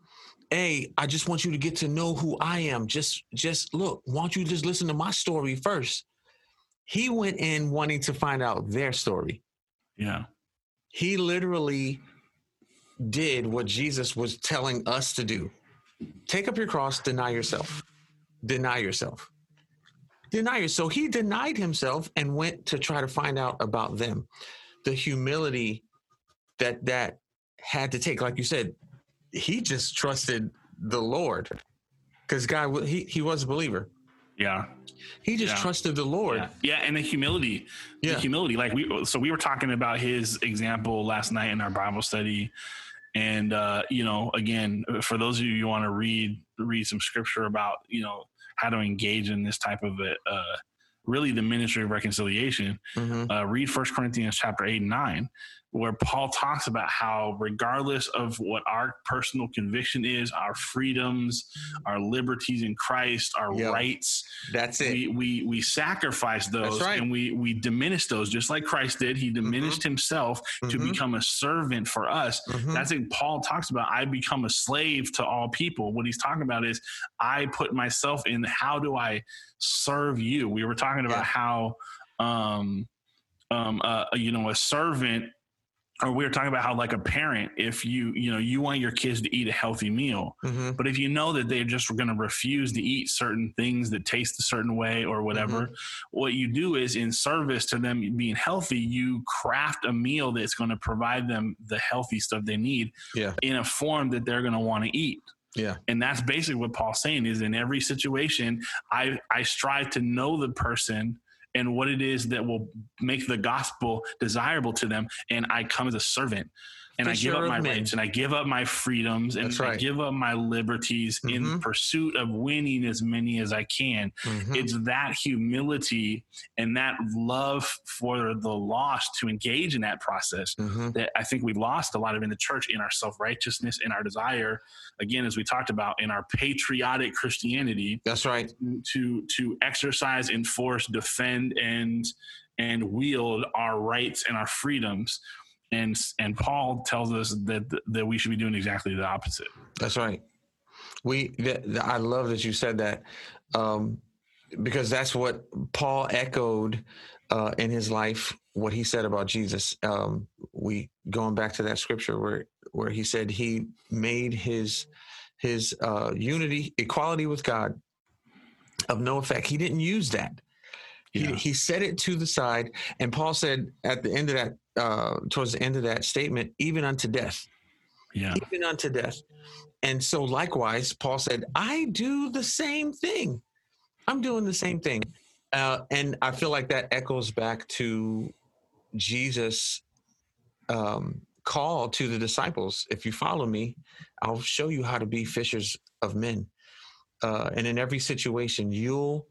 "Hey, I just want you to get to know who I am. Just just look, why don't you just listen to my story first? He went in wanting to find out their story Yeah, he literally did what Jesus was telling us to do. Take up your cross, deny yourself. Deny yourself. Deny yourself. So he denied himself and went to try to find out about them. The humility that that had to take, like you said, he just trusted the Lord because God, he he was a believer. Yeah. He just Yeah. trusted the Lord. Yeah, yeah, and the humility, Yeah. the humility. Like we, so we were talking about his example last night in our Bible study, and uh, you know, again, for those of you who want to read read some scripture about you know how to engage in this type of a, uh, really the ministry of reconciliation, Mhm. uh, read First Corinthians chapter eight and nine, where Paul talks about how regardless of what our personal conviction is, our freedoms, our liberties in Christ, our Yeah. rights That's it. we we we sacrifice those right. and we we diminish those just like Christ did. He diminished himself to Mhm. become a servant for us. Mhm. That's what Paul talks about. I become a slave to all people. What he's talking about is I put myself in how do I serve you? We were talking about Yeah. how um um uh, you know a servant or we were talking about how like a parent if you you know you want your kids to eat a healthy meal Mhm. but if you know that they're just going to refuse to eat certain things that taste a certain way or whatever, what you do is in service to them being healthy, you craft a meal that's going to provide them the healthy stuff they need Yeah. in a form that they're going to want to eat. Yeah. And that's basically what Paul's saying is in every situation, I, I strive to know the person and what it is that will make the gospel desirable to them. And I come as a servant and I give up my rights and I give up my freedoms and That's I give up my liberties in Mhm. pursuit of winning as many as I can. Mhm. It's that humility and that love for the lost to engage in that process Mhm. that I think we've lost a lot of in the church in our self righteousness, in our desire, again, as we talked about, in our patriotic Christianity That's right. to to exercise, enforce, defend, and and wield our rights and our freedoms. And and Paul tells us that that we should be doing exactly the opposite. That's right. We, th- I love that you said that, um, because that's what Paul echoed uh, in his life. What he said about Jesus. Um, we going back to that scripture where where he said he made his his uh, unity, equality with God, of no effect. He didn't use that. He, Yeah. he set it to the side, and Paul said at the end of that, uh, towards the end of that statement, even unto death Yeah, even unto death. And so, likewise, Paul said, I do the same thing. I'm doing the same thing. Uh, and I feel like that echoes back to Jesus um, call to the disciples if you follow me i'll show you how to be fishers of men uh, and in every situation you'll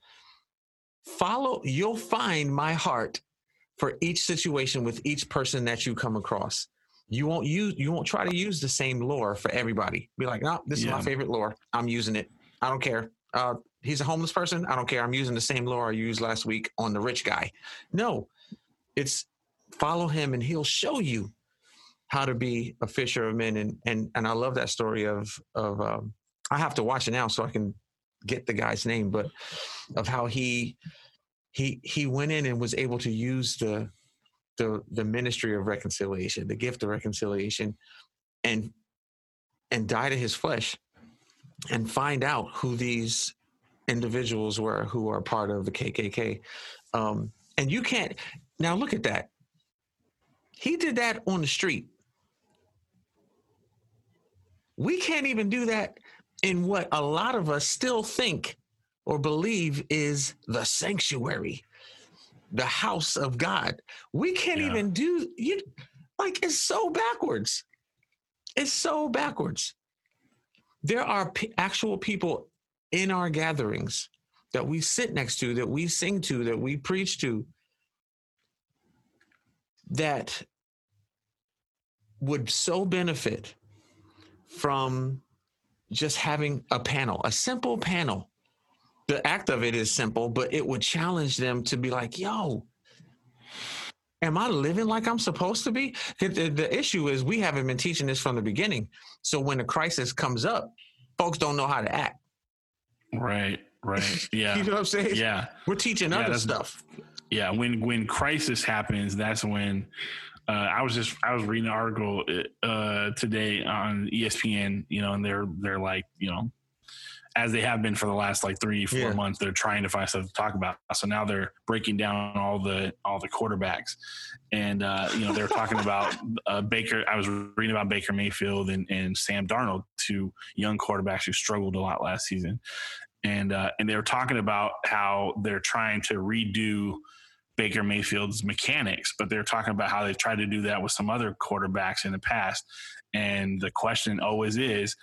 follow you'll find my heart for each situation with each person that you come across. You won't use you won't try to use the same lore for everybody. Be like no this is my favorite lore i'm using it. I don't care. Uh, he's a homeless person. I don't care. I'm using the same lore i used last week on the rich guy. No it's follow him and he'll show you how to be a fisher of men and and and i love that story of of um, i have to watch it now so i can get the guy's name but of how he he he went in and was able to use the the the ministry of reconciliation the gift of reconciliation and and die to his flesh and find out who these individuals were who are part of the kkk um and you can't now look at that. He did that on the street. We can't even do that in what a lot of us still think or believe is the sanctuary, the house of God. We can't Yeah. even do you like it's so backwards. It's so backwards. There are p- actual people in our gatherings that we sit next to, that we sing to, that we preach to, that would so benefit from just having a panel, a simple panel. The act of it is simple, but it would challenge them to be like, yo, am I living like I'm supposed to be? The, the issue is we haven't been teaching this from the beginning. So when a crisis comes up, folks don't know how to act. Right. Right. <laughs> You Yeah. know what I'm saying? Yeah. We're teaching Yeah, other stuff. yeah when when crisis happens that's when uh, i was just i was reading an article uh, today on espn you know and they're they're like you know as they have been for the last like three four Yeah. months they're trying to find stuff to talk about. So now they're breaking down all the all the quarterbacks. And uh, you know they're talking <laughs> about uh, baker i was reading about baker mayfield and, and sam darnold two young quarterbacks who struggled a lot last season. And uh, and they were talking about how they're trying to redo Baker Mayfield's mechanics, but they're talking about how they've tried to do that with some other quarterbacks in the past. And the question always is,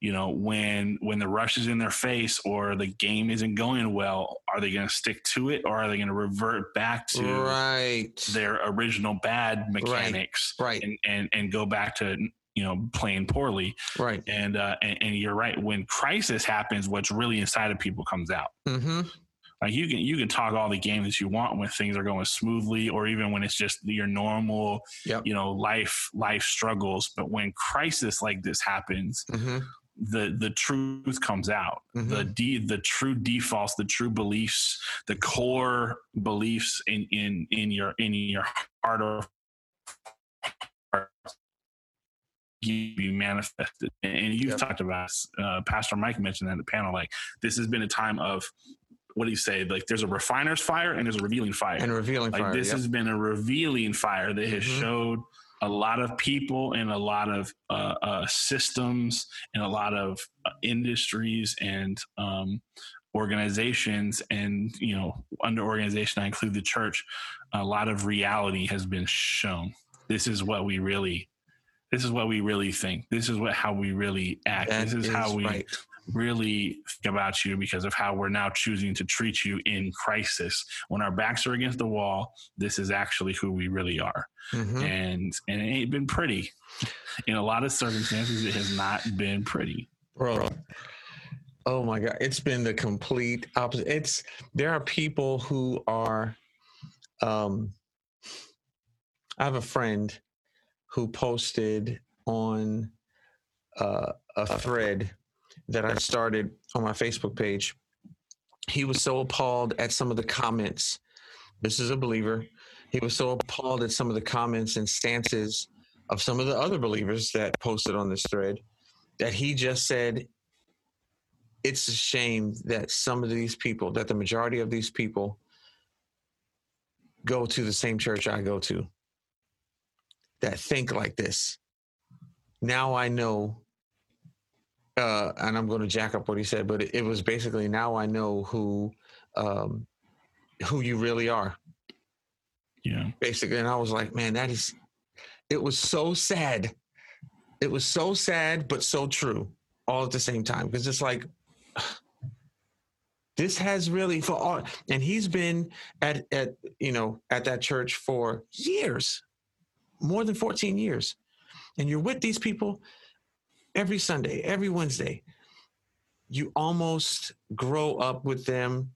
you know, when when the rush is in their face or the game isn't going well, are they going to stick to it or are they going to revert back to Right. their original bad mechanics Right. and, and and go back to you know playing poorly? Right. And uh, and, and you're right. When crisis happens, what's really inside of people comes out. Mm-hmm. Like you can you can talk all the games that you want when things are going smoothly, or even when it's just your normal, Yep. you know, life life struggles. But when crisis like this happens, Mm-hmm. the the truth comes out. The de, the true defaults, the true beliefs, the core beliefs in in in your in your heart or heart be manifested. And you've Yep. talked about uh, Pastor Mike mentioned that in the panel. Like this has been a time of what do you say? Like there's a refiner's fire and there's a revealing fire. And revealing like fire. this yep. has been a revealing fire that has Mhm. showed a lot of people and a lot of uh, uh, systems and a lot of uh, industries and um, organizations and you know under organization i include the church a lot of reality has been shown this is what we really this is what we really think this is what how we really act That this is, how we right. Really think about you because of how we're now choosing to treat you in crisis. When our backs are against the wall, this is actually who we really are. Mhm. And and it ain't been pretty. In a lot of circumstances, it has not been pretty. bro. Oh my god, it's been the complete opposite. It's there are people who are um I have a friend who posted on uh, a thread that I started on my Facebook page. He was so appalled at some of the comments. This is a believer. He was so appalled at some of the comments and stances of some of the other believers that posted on this thread that he just said it's a shame that some of these people, that the majority of these people go to the same church I go to, that think like this. Now I know, uh, and I'm going to jack up what he said, but it, it was basically now I know who, um, who you really are, Yeah. basically. And I was like, man, that is, it was so sad. It was so sad, but so true all at the same time. Because it's like <sighs> this has really for all and he's been at at you know at that church for years, more than 14 years. And you're with these people every Sunday, every Wednesday. You almost grow up with them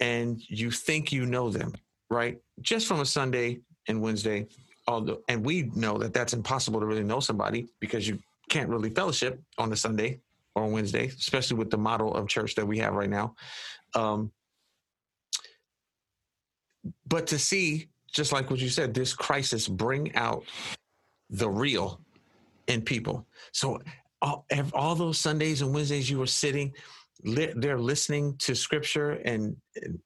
and you think you know them, right? Just from a Sunday and Wednesday. Although, and we know that that's impossible to really know somebody because you can't really fellowship on a Sunday or Wednesday, especially with the model of church that we have right now. Um, but to see, just like what you said, this crisis bring out the real in people. So all, all those Sundays and Wednesdays you were sitting, li- they're listening to scripture and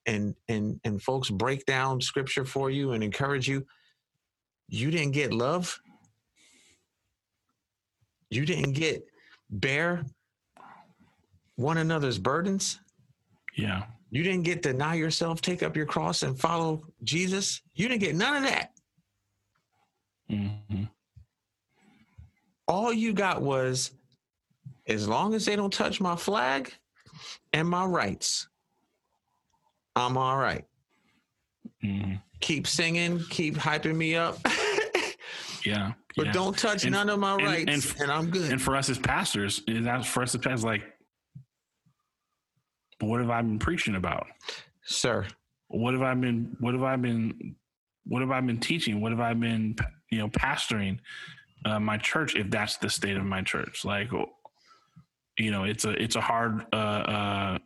and and and folks break down scripture for you and encourage you. You didn't get love. You didn't get bear one another's burdens. Yeah. You didn't get deny yourself, take up your cross, and follow Jesus. You didn't get none of that. hmm All you got was as long as they don't touch my flag and my rights, I'm all right. hmm Keep singing, keep hyping me up, <laughs> Yeah. but yeah. don't touch And- none of my and- rights, and, and- I'm good. And for us as pastors, is that for us as pastors, like, what have I been preaching about? Sir, What have I been? What have I been? What have I been teaching? What have I been, you know, pastoring uh, my church? If that's the state of my church, like, you know, it's a it's a hard uh, uh,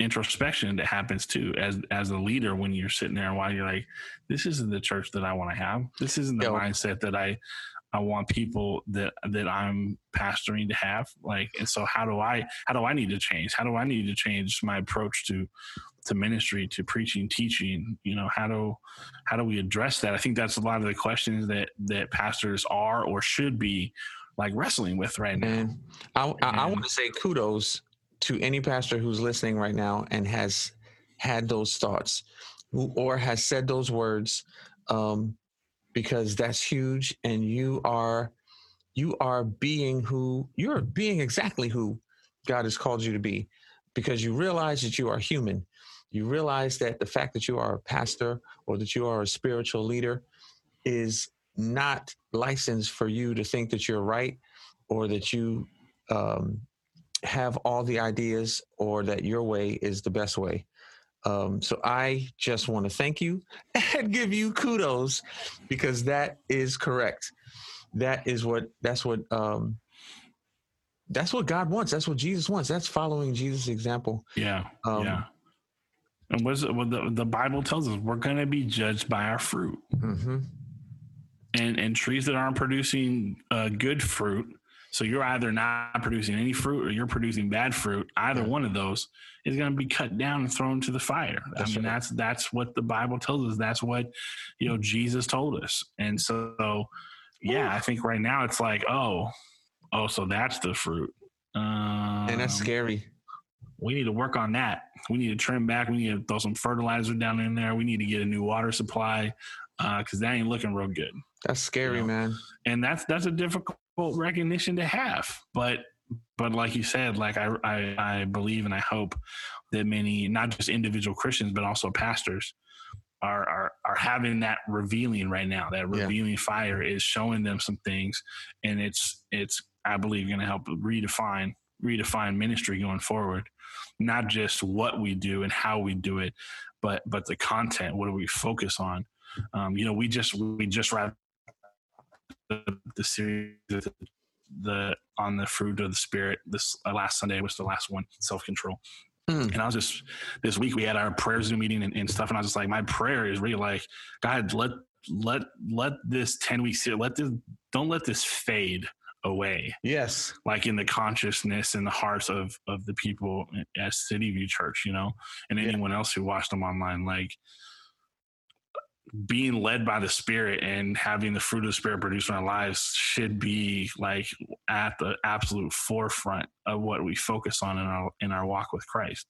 introspection that happens too as as a leader when you're sitting there and while you're like, this isn't the church that I want to have. This isn't the Yo. mindset that I I want people that that I'm pastoring to have. Like, and so how do I how do I need to change? How do I need to change my approach to to ministry, to preaching, teaching? You know, how do how do we address that? I think that's a lot of the questions that that pastors are or should be like wrestling with right now. and I, I, I want to say kudos to any pastor who's listening right now and has had those thoughts or has said those words um, because that's huge and you are you are being who you're being exactly who god has called you to be because you realize that you are human you realize that the fact that you are a pastor or that you are a spiritual leader is not licensed for you to think that you're right or that you um, have all the ideas or that your way is the best way. Um, so I just want to thank you <laughs> and give you kudos because that is correct. That is what that's what um, that's what God wants. That's what Jesus wants. That's following Jesus' example. Yeah, Um, yeah. And what's what the the Bible tells us? We're going to be judged by our fruit. hmm and and trees that aren't producing uh, good fruit so you're either not producing any fruit or you're producing bad fruit either one of those is going to be cut down and thrown to the fire That's i mean right. that's that's what the bible tells us that's what you know jesus told us and so yeah i think right now it's like oh oh so that's the fruit um, And that's scary. we need to work on that. We need to trim back. We need to throw some fertilizer down in there. We need to get a new water supply Uh, because that ain't looking real good. That's scary, know, man. And that's that's a difficult recognition to have. But but like you said, like I I, I believe and I hope that many not just individual Christians but also pastors are are are having that revealing right now. That Yeah. revealing fire is showing them some things, and it's it's I believe going to help redefine redefine ministry going forward. Not just what we do and how we do it, but but the content. What do we focus on? Um, you know, we just we just wrapped the, the series the, the on the fruit of the spirit. This uh, last Sunday was the last one, self control. Mm. And I was just this week we had our prayer Zoom meeting and, and stuff, and I was just like, my prayer is really like, God, let let let this ten weeks let this don't let this fade away Yes. like in the consciousness and the hearts of of the people at City View Church, you know, and Yeah. anyone else who watched them online, like being led by the Spirit and having the fruit of the Spirit produced in our lives should be like at the absolute forefront of what we focus on in our in our walk with Christ.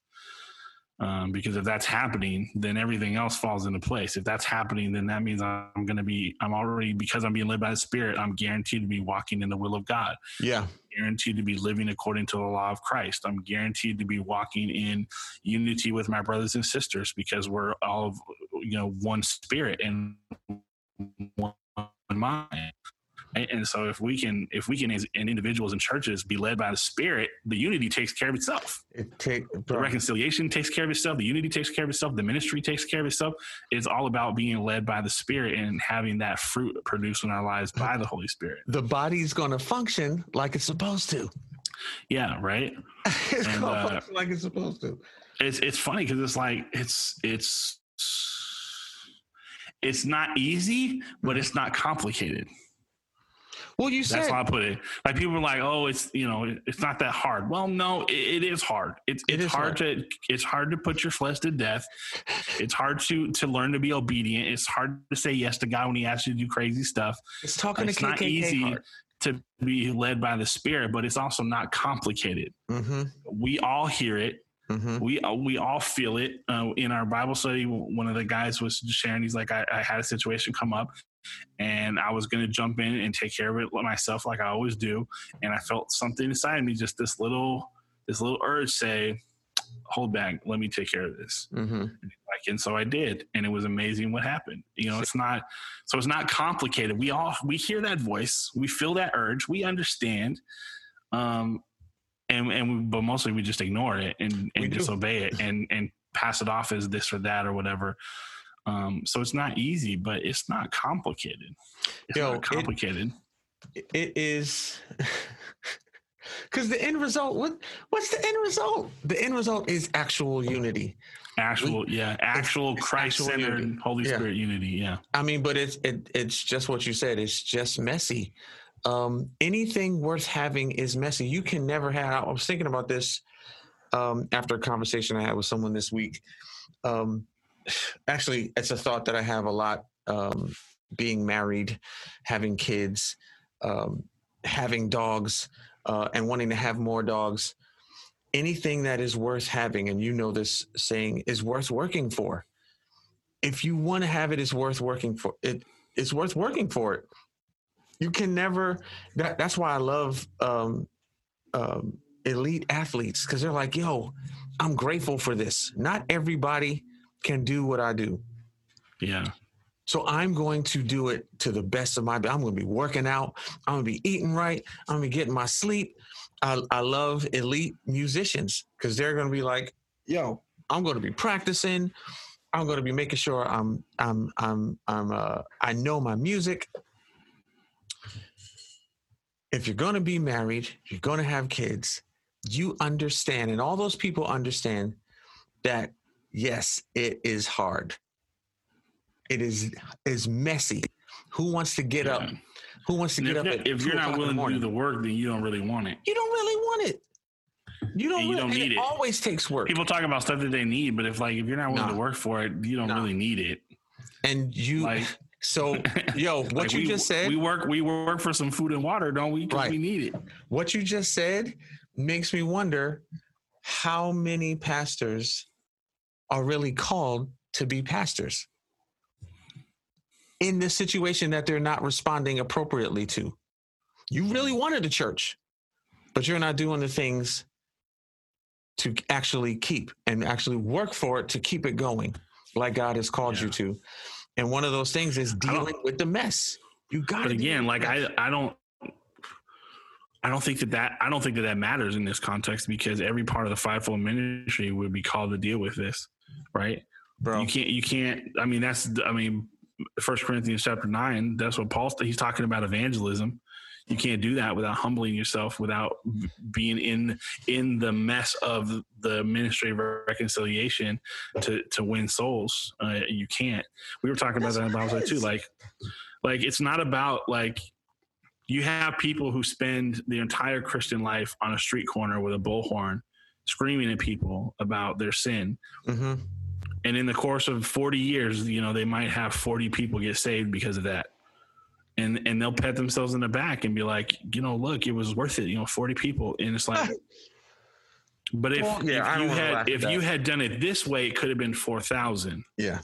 Um, because if that's happening, then everything else falls into place. If that's happening, then that means I'm going to be, I'm already, because I'm being led by the Spirit, I'm guaranteed to be walking in the will of God. Yeah. Guaranteed to be living according to the law of Christ. I'm guaranteed to be walking in unity with my brothers and sisters because we're all, you know, one spirit and one mind. And, and so if we can, if we can, as in individuals and churches, be led by the Spirit, the unity takes care of itself. It take The reconciliation takes care of itself. The unity takes care of itself. The ministry takes care of itself. It's all about being led by the Spirit and having that fruit produced in our lives by the Holy Spirit. the body's going to function like it's supposed to. Yeah, right. <laughs> it's And, going to uh, function like it's supposed to. It's it's funny because it's like it's it's it's not easy, but it's not complicated. Well, you said That's how I put it. Like people are like, "Oh, it's you know, it's not that hard." Well, no, it, it is hard. It's It it's hard, hard. to it's hard to put your flesh to death. It's hard to to learn to be obedient. It's hard to say yes to God when He asks you to do crazy stuff. it's talking It's to not KKK easy hard. to be led by the Spirit, but it's also not complicated. Mm-hmm. We all hear it. Mm-hmm. We uh, we all feel it uh, in our Bible study. One of the guys was sharing. He's like, I, I had a situation come up, and I was going to jump in and take care of it myself, like I always do. And I felt something inside me, just this little this little urge, say, "Hold back, let me take care of this." Mm-hmm. Like, and so I did, and it was amazing what happened. You know, it's not so it's not complicated. We all we hear that voice, we feel that urge, we understand. Um, and and we, but mostly we just ignore it and, and disobey it and and pass it off as this or that or whatever. Um, so it's not easy, but it's not complicated. It's Yo, not it- complicated. It is <laughs> because the end result. What what's the end result? The end result is actual unity. actual, yeah, actual Christ-centered. Holy Yeah. Spirit unity. Yeah, I mean, but it's it, it's just what you said. It's just messy. Um, anything worth having is messy. You can never have. I was thinking about this um, after a conversation I had with someone this week. Um, actually, it's a thought that I have a lot. Um, being married, having kids, um, having dogs, uh, and wanting to have more dogs. Anything that is worth having, and you know this saying, is worth working for if you want to have it, it's worth working for it. It's worth working for it. You can never. That, that's why I love um, um, elite athletes because they're like, "Yo, I'm grateful for this." Not everybody can do what I do, yeah, so I'm going to do it to the best of my. I'm going to be working out. I'm going to be eating right. I'm going to be getting my sleep. I, I love elite musicians because they're going to be like, "Yo, I'm going to be practicing. I'm going to be making sure I'm I'm I'm I'm uh I know my music. If you're going to be married, you're going to have kids. You understand, and all those people understand that yes, it is hard. It is is messy. Who wants to get up? Who wants to And get up if you're not willing to do the work, then you don't really want it. you don't really want it. You don't. And you really, don't need it. it. Always takes work. People talk about stuff that they need, but if like if you're not willing Nah. to work for it, you don't Nah. really need it. and you. Like so, <laughs> yo, what like, you we, just said. we work we work for some food and water, don't we? Right. we need it. what you just said makes me wonder how many pastors are really called to be pastors in this situation that they're not responding appropriately to. You really wanted a church, but you're not doing the things to actually keep and actually work for it to keep it going like God has called you to. And one of those things is dealing with the mess. You got But to again, like I I don't I don't think that that I don't think that that matters in this context because every part of the fivefold ministry would be called to deal with this, right? bro. You can't you can't. I mean that's I mean First Corinthians chapter nine. That's what Paul's he's talking about evangelism. You can't do that without humbling yourself, without being in in the mess of the ministry of reconciliation to to win souls. Uh, you can't. We were talking about That's that in Bible too. Like, like it's not about like you have people who spend their entire Christian life on a street corner with a bullhorn, screaming at people about their sin. Hmm and in the course of 40 years you know they might have 40 people get saved because of that. And and they'll pat themselves in the back and be like you know look it was worth it you know 40 people. And it's like <laughs> But if, Well, yeah, if you had if you had done it this way, it could have been four thousand. Yeah.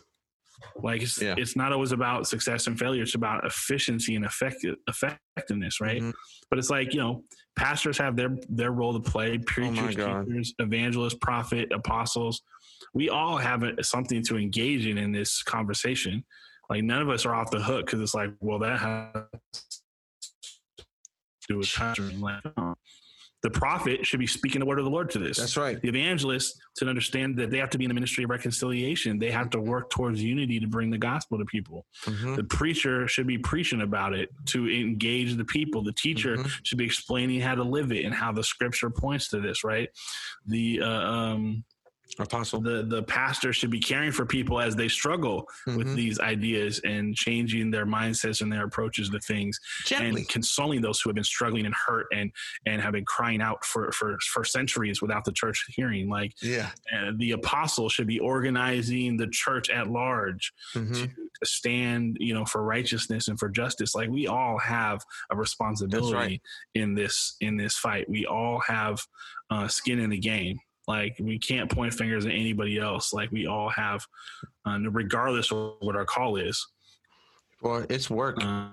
Like it's Yeah. it's not always about success and failure. It's about efficiency and effective effectiveness, right? Mhm. But it's like you know, pastors have their their role to play. Preachers, God. teachers, evangelists, prophet, apostles. We all have a, something to engage in in this conversation. Like none of us are off the hook because it's like, well, that has to do with pastoring. Like, no. The prophet should be speaking the word of the Lord to this That's right. the evangelist to understand that they have to be in the ministry of reconciliation. They have to work towards unity to bring the gospel to people. Mhm. The preacher should be preaching about it to engage the people. The teacher Mhm. should be explaining how to live it and how the scripture points to this, right? The uh, um, Apostle. the the pastor should be caring for people as they struggle with Mhm. these ideas and changing their mindsets and their approaches to things Gently. and consoling those who have been struggling and hurt and and have been crying out for for for centuries without the church hearing like Yeah. uh, the apostle should be organizing the church at large Mhm. to stand you know for righteousness and for justice like we all have a responsibility in this in this fight we all have uh, skin in the game like we can't point fingers at anybody else like we all have uh, regardless of what our call is Well, it's work. uh,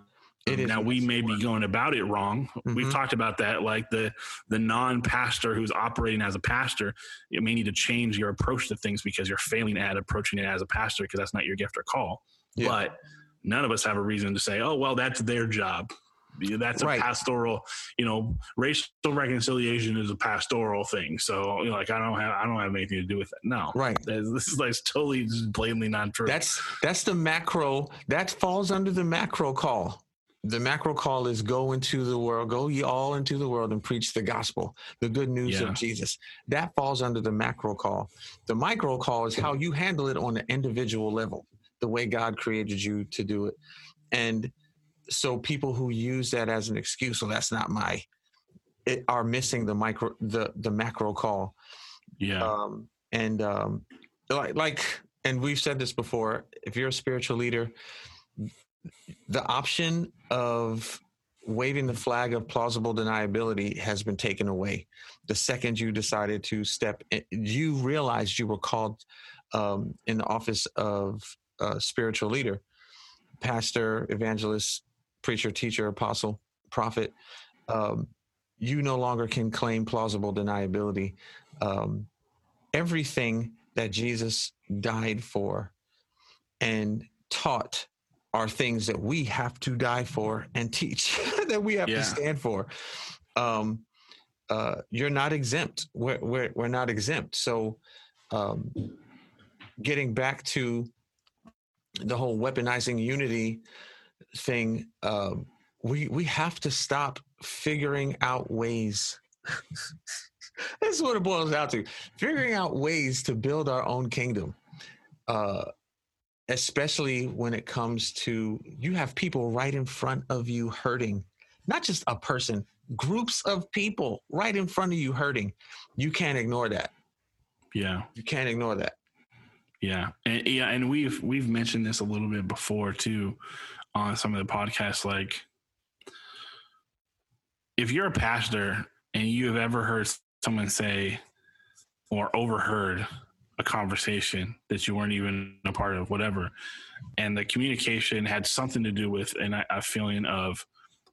It now we may be going about it wrong. We've Mhm. talked about that. Like the the non pastor who's operating as a pastor, you may need to change your approach to things because you're failing at approaching it as a pastor because that's not your gift or call. Yeah. But none of us have a reason to say, "Oh, well, that's their job." That's a Right. pastoral, you know, racial reconciliation is a pastoral thing. So, you know, like, I don't have, I don't have anything to do with it. No, Right. This is like totally just blatantly not true. That's that's the macro. That falls under the macro call. The macro call is go into the world, go ye all into the world and preach the gospel, the good news Yeah. of Jesus. That falls under the macro call. The micro call is how you handle it on an individual level, the way God created you to do it. And so people who use that as an excuse, so that's not my it, are missing the micro the the macro call. Yeah, um, and um, like like and we've said this before if you're a spiritual leader the option of waving the flag of plausible deniability has been taken away. The second you decided to step in, you realized you were called um, in the office of uh, spiritual leader. Pastor evangelist preacher teacher apostle prophet um, you no longer can claim plausible deniability um, everything that Jesus died for and taught are things that we have to die for and teach <laughs> that we have Yeah. to stand for. Um, uh, you're not exempt. We're, we're, we're not exempt. So, um, getting back to the whole weaponizing unity thing, um, we we have to stop figuring out ways. <laughs> this is what it boils down to: figuring out ways to build our own kingdom. Uh, especially when it comes to you have people right in front of you hurting, not just a person, groups of people right in front of you hurting. You can't ignore that. yeah. You can't ignore that. Yeah, and yeah, and we've we've mentioned this a little bit before too on some of the podcasts. Like, if you're a pastor and you have ever heard someone say or overheard a conversation that you weren't even a part of, whatever, and the communication had something to do with an, a feeling of,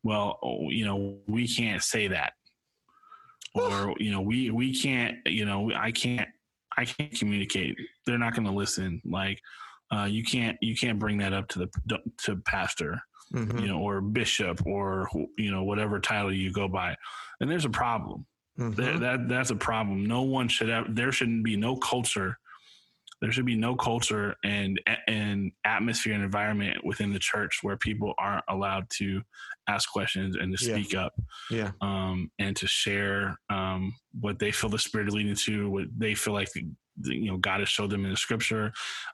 well, oh, you know, we can't say that, or you know, we we can't, you know, I can't I can't communicate. They're not going to listen. Like uh, you can't you can't bring that up to the to pastor, Mhm. you know, or bishop, or you know whatever title you go by. And there's a problem. Mhm. There, that that's a problem. No one should have. There shouldn't be no culture. There should be no culture and and atmosphere and environment within the church where people aren't allowed to ask questions and to Yeah. speak up Yeah. um, and to share um, what they feel the spirit is leading to, what they feel like you know God has showed them in the scripture,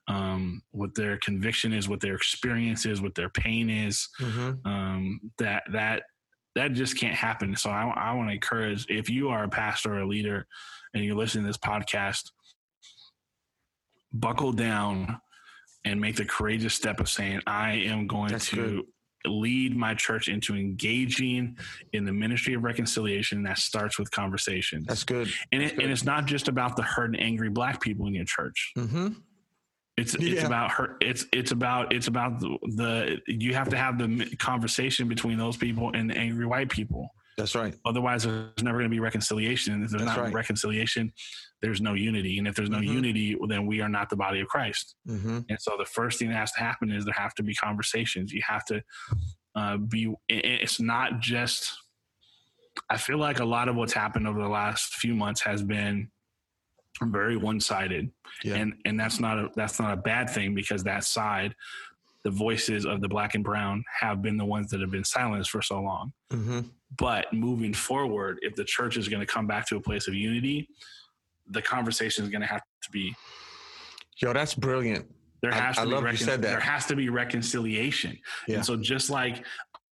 um, what their conviction is, what their experience is, what their pain is. Mhm. Um, that that that just can't happen. So I, I want to encourage if you are a pastor or a leader and you're listening to this podcast, buckle down and make the courageous step of saying, I am going That's to good. Lead my church into engaging in the ministry of reconciliation. That starts with conversations. That's good. And, it, and it's not just about the hurt and angry black people in your church. Mm-hmm. It's it's Yeah. about her. It's it's about it's about the, the you have to have the conversation between those people and the angry white people. That's right. Otherwise, there's never going to be reconciliation. And if there's That's not right. reconciliation, there's no unity. And if there's no Mhm. unity, well, then we are not the body of Christ. Mm-hmm. And so the first thing that has to happen is there have to be conversations. You have to uh, be. It's not just. I feel like a lot of what's happened over the last few months has been very one-sided, Yeah. and and that's not a that's not a bad thing because that side, the voices of the black and brown have been the ones that have been silenced for so long. Mm-hmm. But moving forward, if the church is going to come back to a place of unity, the conversation is going to have to be Yo, that's brilliant. there has I- has I to love be you said that. there has to be reconciliation. Yeah. And so just like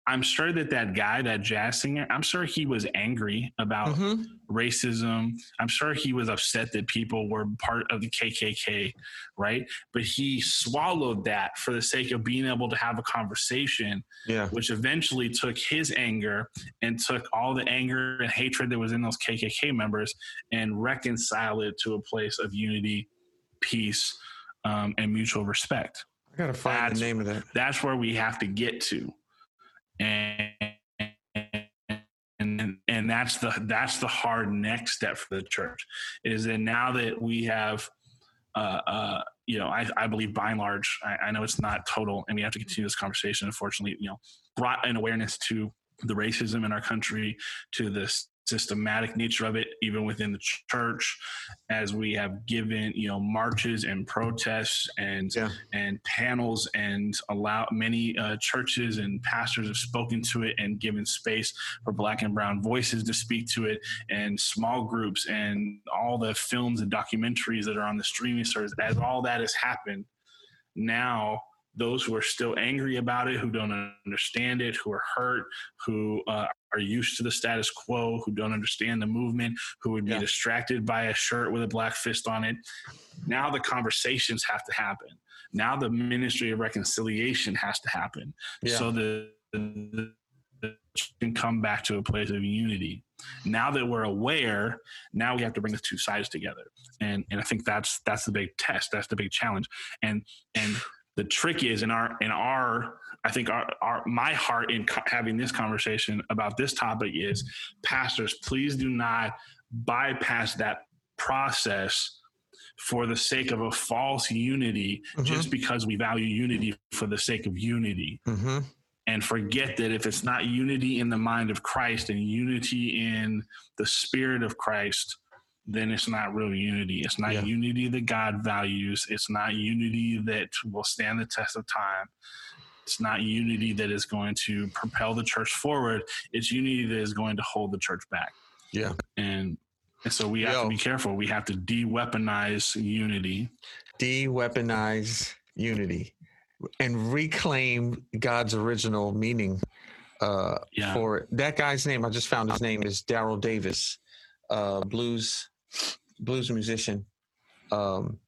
I'm sure that that guy, that jazz singer, I'm sure he was angry about Mm-hmm. racism. I'm sure he was upset that people were part of the KKK, right? But he swallowed that for the sake of being able to have a conversation Yeah. which eventually took his anger and took all the anger and hatred that was in those KKK members and reconciled it to a place of unity, peace, um, and mutual respect. I gotta find That's- the name of that. That's where we have to get to, and and and that's the that's the hard next step for the church is that now that we have. Uh, uh, you know, I, I believe by and large, I, I know it's not total, and we have to continue this conversation. Unfortunately, you know, brought an awareness to the racism in our country, to the systematic nature of it, even within the church, as we have given, you know, marches and protests and Yeah. and panels and allow many uh, churches and pastors have spoken to it and given space for black and brown voices to speak to it and small groups and all the films and documentaries that are on the streaming service as all that has happened now those who are still angry about it who don't understand it who are hurt who uh, are used to the status quo who don't understand the movement who would be Yeah. distracted by a shirt with a black fist on it. Now the conversations have to happen. Now the ministry of reconciliation has to happen Yeah. so the, the, the can come back to a place of unity. Now that we're aware now we have to bring the two sides together. And and i think that's that's the big test that's the big challenge. And and the trick is in our in our i think our, our my heart in co- having this conversation about this topic is pastors please do not bypass that process for the sake of a false unity Mhm. just because we value unity for the sake of unity Mm-hmm. and forget that if it's not unity in the mind of Christ and unity in the spirit of Christ, then it's not real unity. It's not Yeah. unity that God values. It's not unity that will stand the test of time. It's not unity that is going to propel the church forward. It's unity that is going to hold the church back. Yeah. And and so we have Yo. to be careful. We have to de-weaponize unity. De-weaponize unity and reclaim God's original meaning uh, Yeah. for it. that guy's name. I just found his name is Daryl Davis, uh, blues blues musician. Um,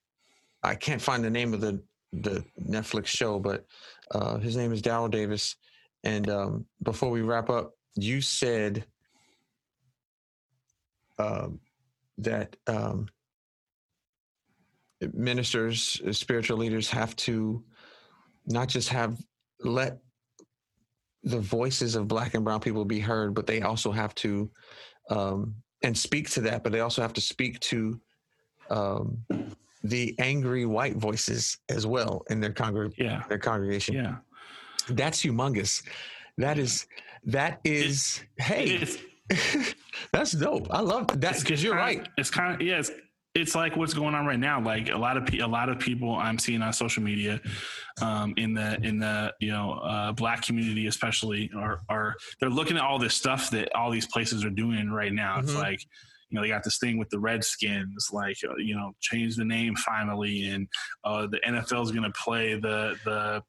I can't find the name of the the Netflix show, but uh, his name is Daryl Davis. And um, before we wrap up, you said um, that um, ministers, uh, spiritual leaders have to not just have let the voices of black and brown people be heard, but they also have to um, and speak to that. But they also have to speak to um, the angry white voices as well in their congreg- Yeah. their congregation. Yeah. That's humongous. That is that is hey, It's, <laughs> that's dope. I love that because you're kinda- right. It's kind of yeah. It's, it's like what's going on right now. Like a lot of pe- a lot of people I'm seeing on social media, um, in the in the you know uh, black community especially, are are they're looking at all this stuff that all these places are doing right now. It's Mhm. like you know they got this thing with the Redskins, like uh, you know change the name finally, and uh, the NFL is going to play the the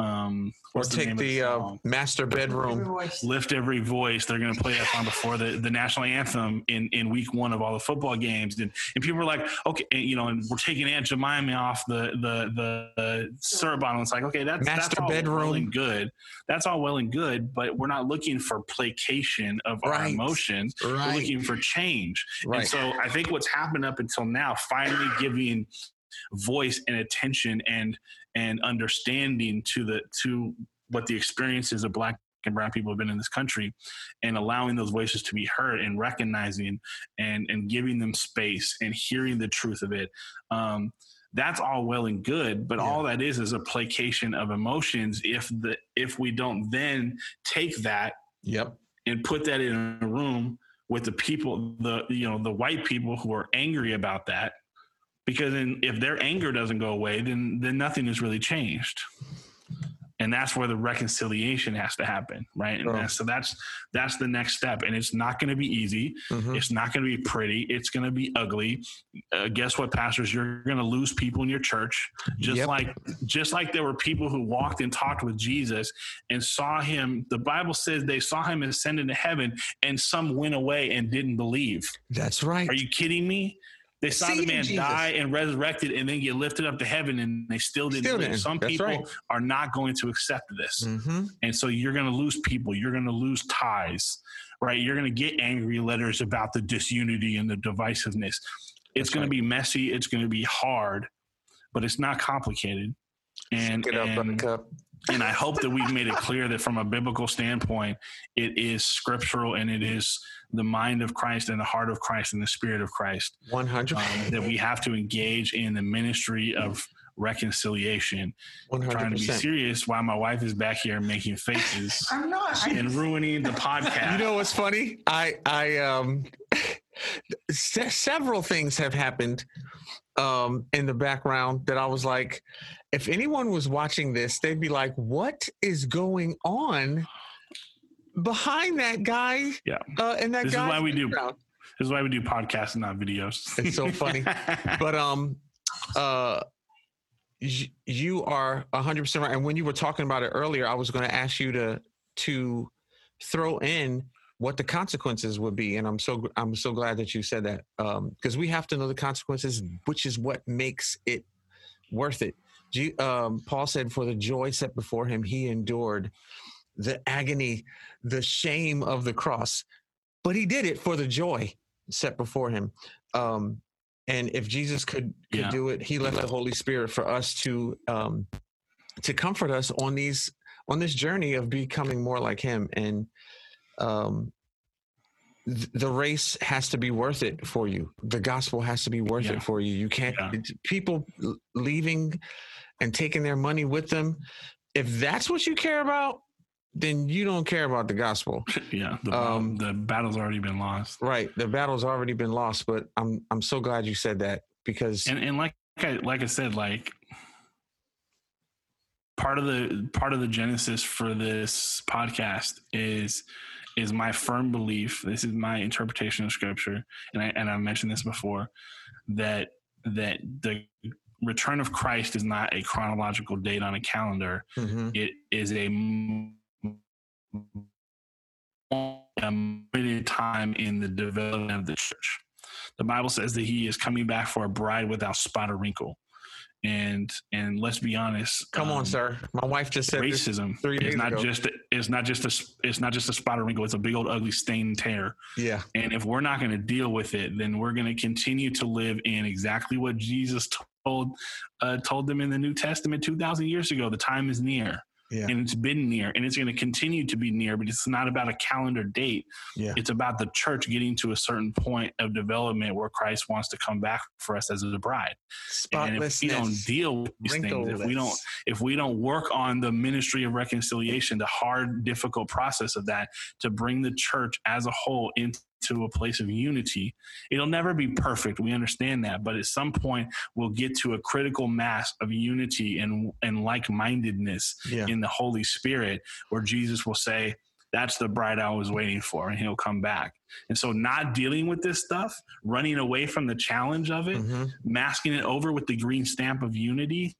um, Or what's the take name the uh, master bedroom. lift every voice. They're going to play that song before the, the national anthem in, in week one of all the football games. And, and people were like, okay, and, you know, and we're taking Aunt Jemima off the, the, the, the syrup bottle. It's like, okay, that's, that's Master all well bedroom. and good. That's all well and good, but we're not looking for placation of our Right. emotions. We're looking for change. Right. And so I think what's happened up until now, finally giving voice and attention and and understanding to the to what the experiences of black and brown people have been in this country and allowing those voices to be heard and recognizing and and giving them space and hearing the truth of it um that's all well and good but Yeah. all that is is a placation of emotions if the if we don't then take that Yep. and put that in a room with the people the you know the white people who are angry about that because then if their anger doesn't go away then then nothing has really changed. And that's where the reconciliation has to happen right? And Sure. that's, so that's that's the next step. And it's not going to be easy. Mhm. it's not going to be pretty. It's going to be ugly. Uh, guess what pastors? You're going to lose people in your church. Just Yep. like just like there were people who walked and talked with jesus and saw him the bible says they saw him ascend into heaven and some went away and didn't believe. That's right. are you kidding me they saw the man Jesus. die and resurrected and then get lifted up to heaven and they still didn't Still didn't. some That's people right. are not going to accept this hmm and so you're going to lose people you're going to lose ties right you're going to get angry letters about the disunity and the divisiveness it's going right. to be messy it's going to be hard but it's not complicated and Get up, and, Buttercup. And i hope that we've made it clear that from a biblical standpoint it is scriptural and it is the mind of christ and the heart of christ and the spirit of christ One hundred. um, that we have to engage in the ministry of reconciliation One trying to be serious while my wife is back here making faces <laughs> I'm not. And ruining the podcast. You know what's funny? I I um se- several things have happened um in the background that I was like if anyone was watching this they'd be like what is going on behind that guy Yeah. uh and that This is guy why we do- this is why we do podcasts and not videos. It's so funny. <laughs> but um uh y- you are 100% right and when you were talking about it earlier i was going to ask you to to throw in what the consequences would be and i'm so i'm so glad that you said that um because we have to know the consequences which is what makes it worth it um, paul said for the joy set before him he endured the agony the shame of the cross but he did it for the joy set before him um and if jesus could could Yeah. do it he left the holy spirit for us to um to comfort us on these on this journey of becoming more like him and um th- the race has to be worth it for you the gospel has to be worth Yeah. it for you you can't Yeah. people leaving and taking their money with them if that's what you care about then you don't care about the gospel <laughs> yeah, the, Um, the battle's already been lost. right the battle's already been lost but i'm i'm so glad you said that because And and like I like I said, like part of the part of the genesis for this podcast is is my firm belief. This is my interpretation of scripture, and I and I mentioned this before that that the return of Christ is not a chronological date on a calendar. Mhm. it is a a limited time in the development of the church. The Bible says that He is coming back for a bride without spot or wrinkle, and and let's be honest. come on um, sir my wife just said Racism three is days not ago. just it's not just a it's not just a spot or wrinkle. It's a big old ugly stain and tear. yeah And if we're not going to deal with it, then we're going to continue to live in exactly what Jesus told uh, told them in the New Testament two thousand years ago. The time is near, Yeah. and it's been near, and it's going to continue to be near. But it's not about a calendar date. Yeah. It's about the church getting to a certain point of development where Christ wants to come back for us as a bride. And if we don't deal with these things, if we don't if we don't work on the ministry of reconciliation, the hard, difficult process of that to bring the church as a whole into a place of unity, it'll never be perfect. We understand that, but at some point, we'll get to a critical mass of unity and and like mindedness yeah in the Holy Spirit, where Jesus will say. That's the bride I was waiting for, and he'll come back. And so, not dealing with this stuff, running away from the challenge of it, Mhm. masking it over with the green stamp of unity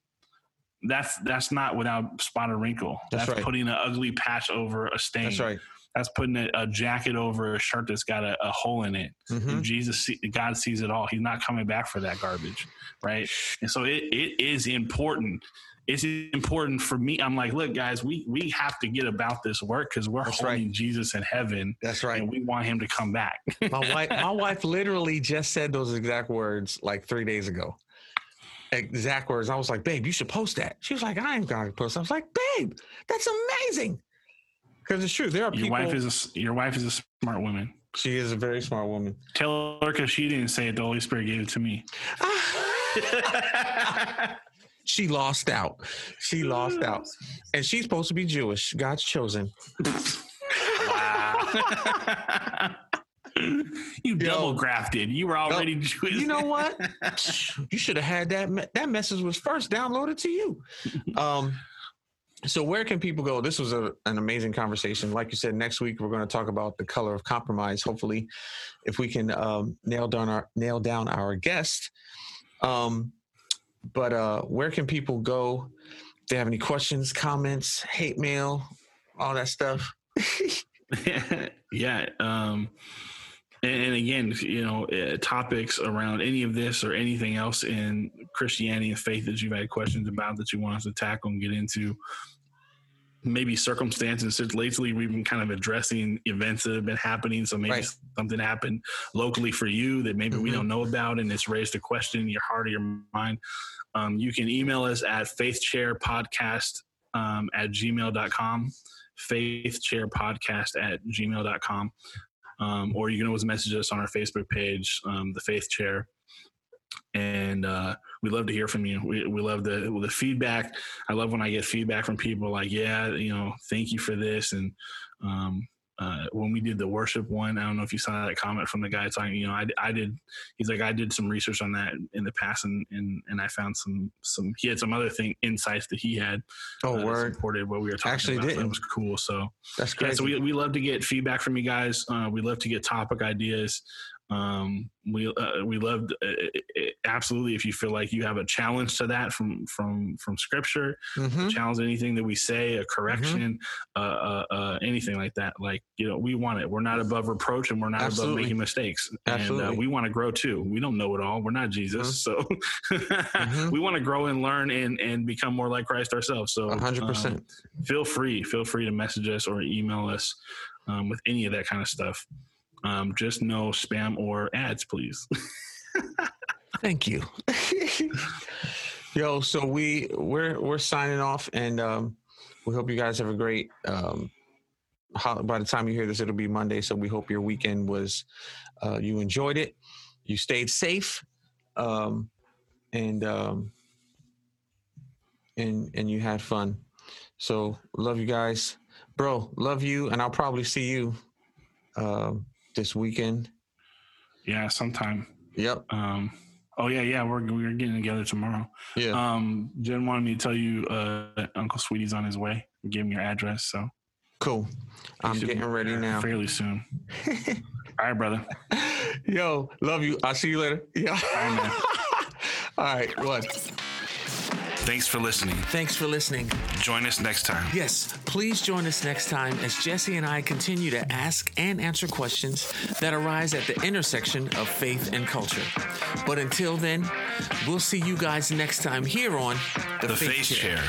that's that's not without spot or wrinkle. That's That's, right. putting an ugly patch over a stain. That's right. That's putting a, a jacket over a shirt that's got a, a hole in it. Mhm. And Jesus, see, God sees it all. He's not coming back for that garbage, right? And so it, it is important. It's important for me. I'm like, look, guys, we we have to get about this work because we're That's right. holding Jesus in heaven, That's right. and we want him to come back. <laughs> my wife my wife literally just said those exact words like three days ago exact words i was like babe you should post that she was like i ain't gonna post i was like babe that's amazing because it's true there are your people wife is a, your wife is a smart woman. she is a very smart woman Tell her because she didn't say it. The Holy Spirit gave it to me. <laughs> she lost out she lost out <laughs> and she's supposed to be jewish god's chosen Wow. <laughs> you double grafted. You were already Jewish. you know what you should have had that me- that message was first downloaded to you um so where can people go? This was a, an amazing conversation. Like you said next week we're going to talk about the color of compromise. Hopefully if we can um, nail down our nail down our guest. Um but uh where can people go? If they have any questions comments hate mail all that stuff. <laughs> <laughs> Yeah. Um, and, and again, you know, uh, topics around any of this or anything else in Christianity and faith that you've had questions about that you want us to tackle and get into. Maybe circumstances. Since lately, we've been kind of addressing events that have been happening. So maybe Right. something happened locally for you that maybe we Mhm. don't know about, and it's raised a question in your heart or your mind. Um, you can email us at faithchairpodcast um, at gmail.com faithchairpodcast at gmail.com um, or you can always message us on our facebook page um, the faith chair. And uh, we love to hear from you. We, we love the the feedback. I love when i get feedback from people like yeah you know thank you for this. And um, uh, when we did the worship one, I don't know if you saw that comment from the guy talking. You know, I, I did. He's like, I did some research on that in the past, and and, and I found some some. He had some other thing insights that he had oh uh, word supported what we were talking Actually about. So didn't. that was cool. So that's yeah, great so we, we love to get feedback from you guys. Uh, we love to get topic ideas. Um, we uh, we love uh, uh, absolutely if you feel like you have a challenge to that from from from scripture, Mhm. challenge anything that we say, a correction, uh, uh, uh, anything like that. Like you know, we want it. We're not above reproach, and we're not Absolutely. above making mistakes. And uh, we want to grow too. We don't know it all. We're not Jesus, so <laughs> Mhm. we want to grow and learn and and become more like Christ ourselves. So A hundred um, percent feel free feel free to message us or email us um, with any of that kind of stuff um, just no spam or ads please <laughs> Thank you. <laughs> Yo, so we we're we're signing off, and um, we hope you guys have a great. Um, hol- by the time you hear this, it'll be Monday, so we hope your weekend was uh, you enjoyed it, you stayed safe, um, and um, and and you had fun. So love you guys, bro. Love you, and I'll probably see you um, this weekend. yeah sometime Yep. um, oh yeah yeah we're, we're getting together tomorrow Yeah. um, jen wanted me to tell you uh, uncle sweetie's on his way give him your address so cool. I'm he should be getting ready now. fairly soon <laughs> all right brother Yo, love you. I'll see you later. Yeah. Bye, man. <laughs> All right. What? Thanks for listening Thanks for listening. join us next time Yes, please join us next time as Jesse and I continue to ask and answer questions that arise at the intersection of faith and culture. But until then, we'll see you guys next time here on the Faith Chair.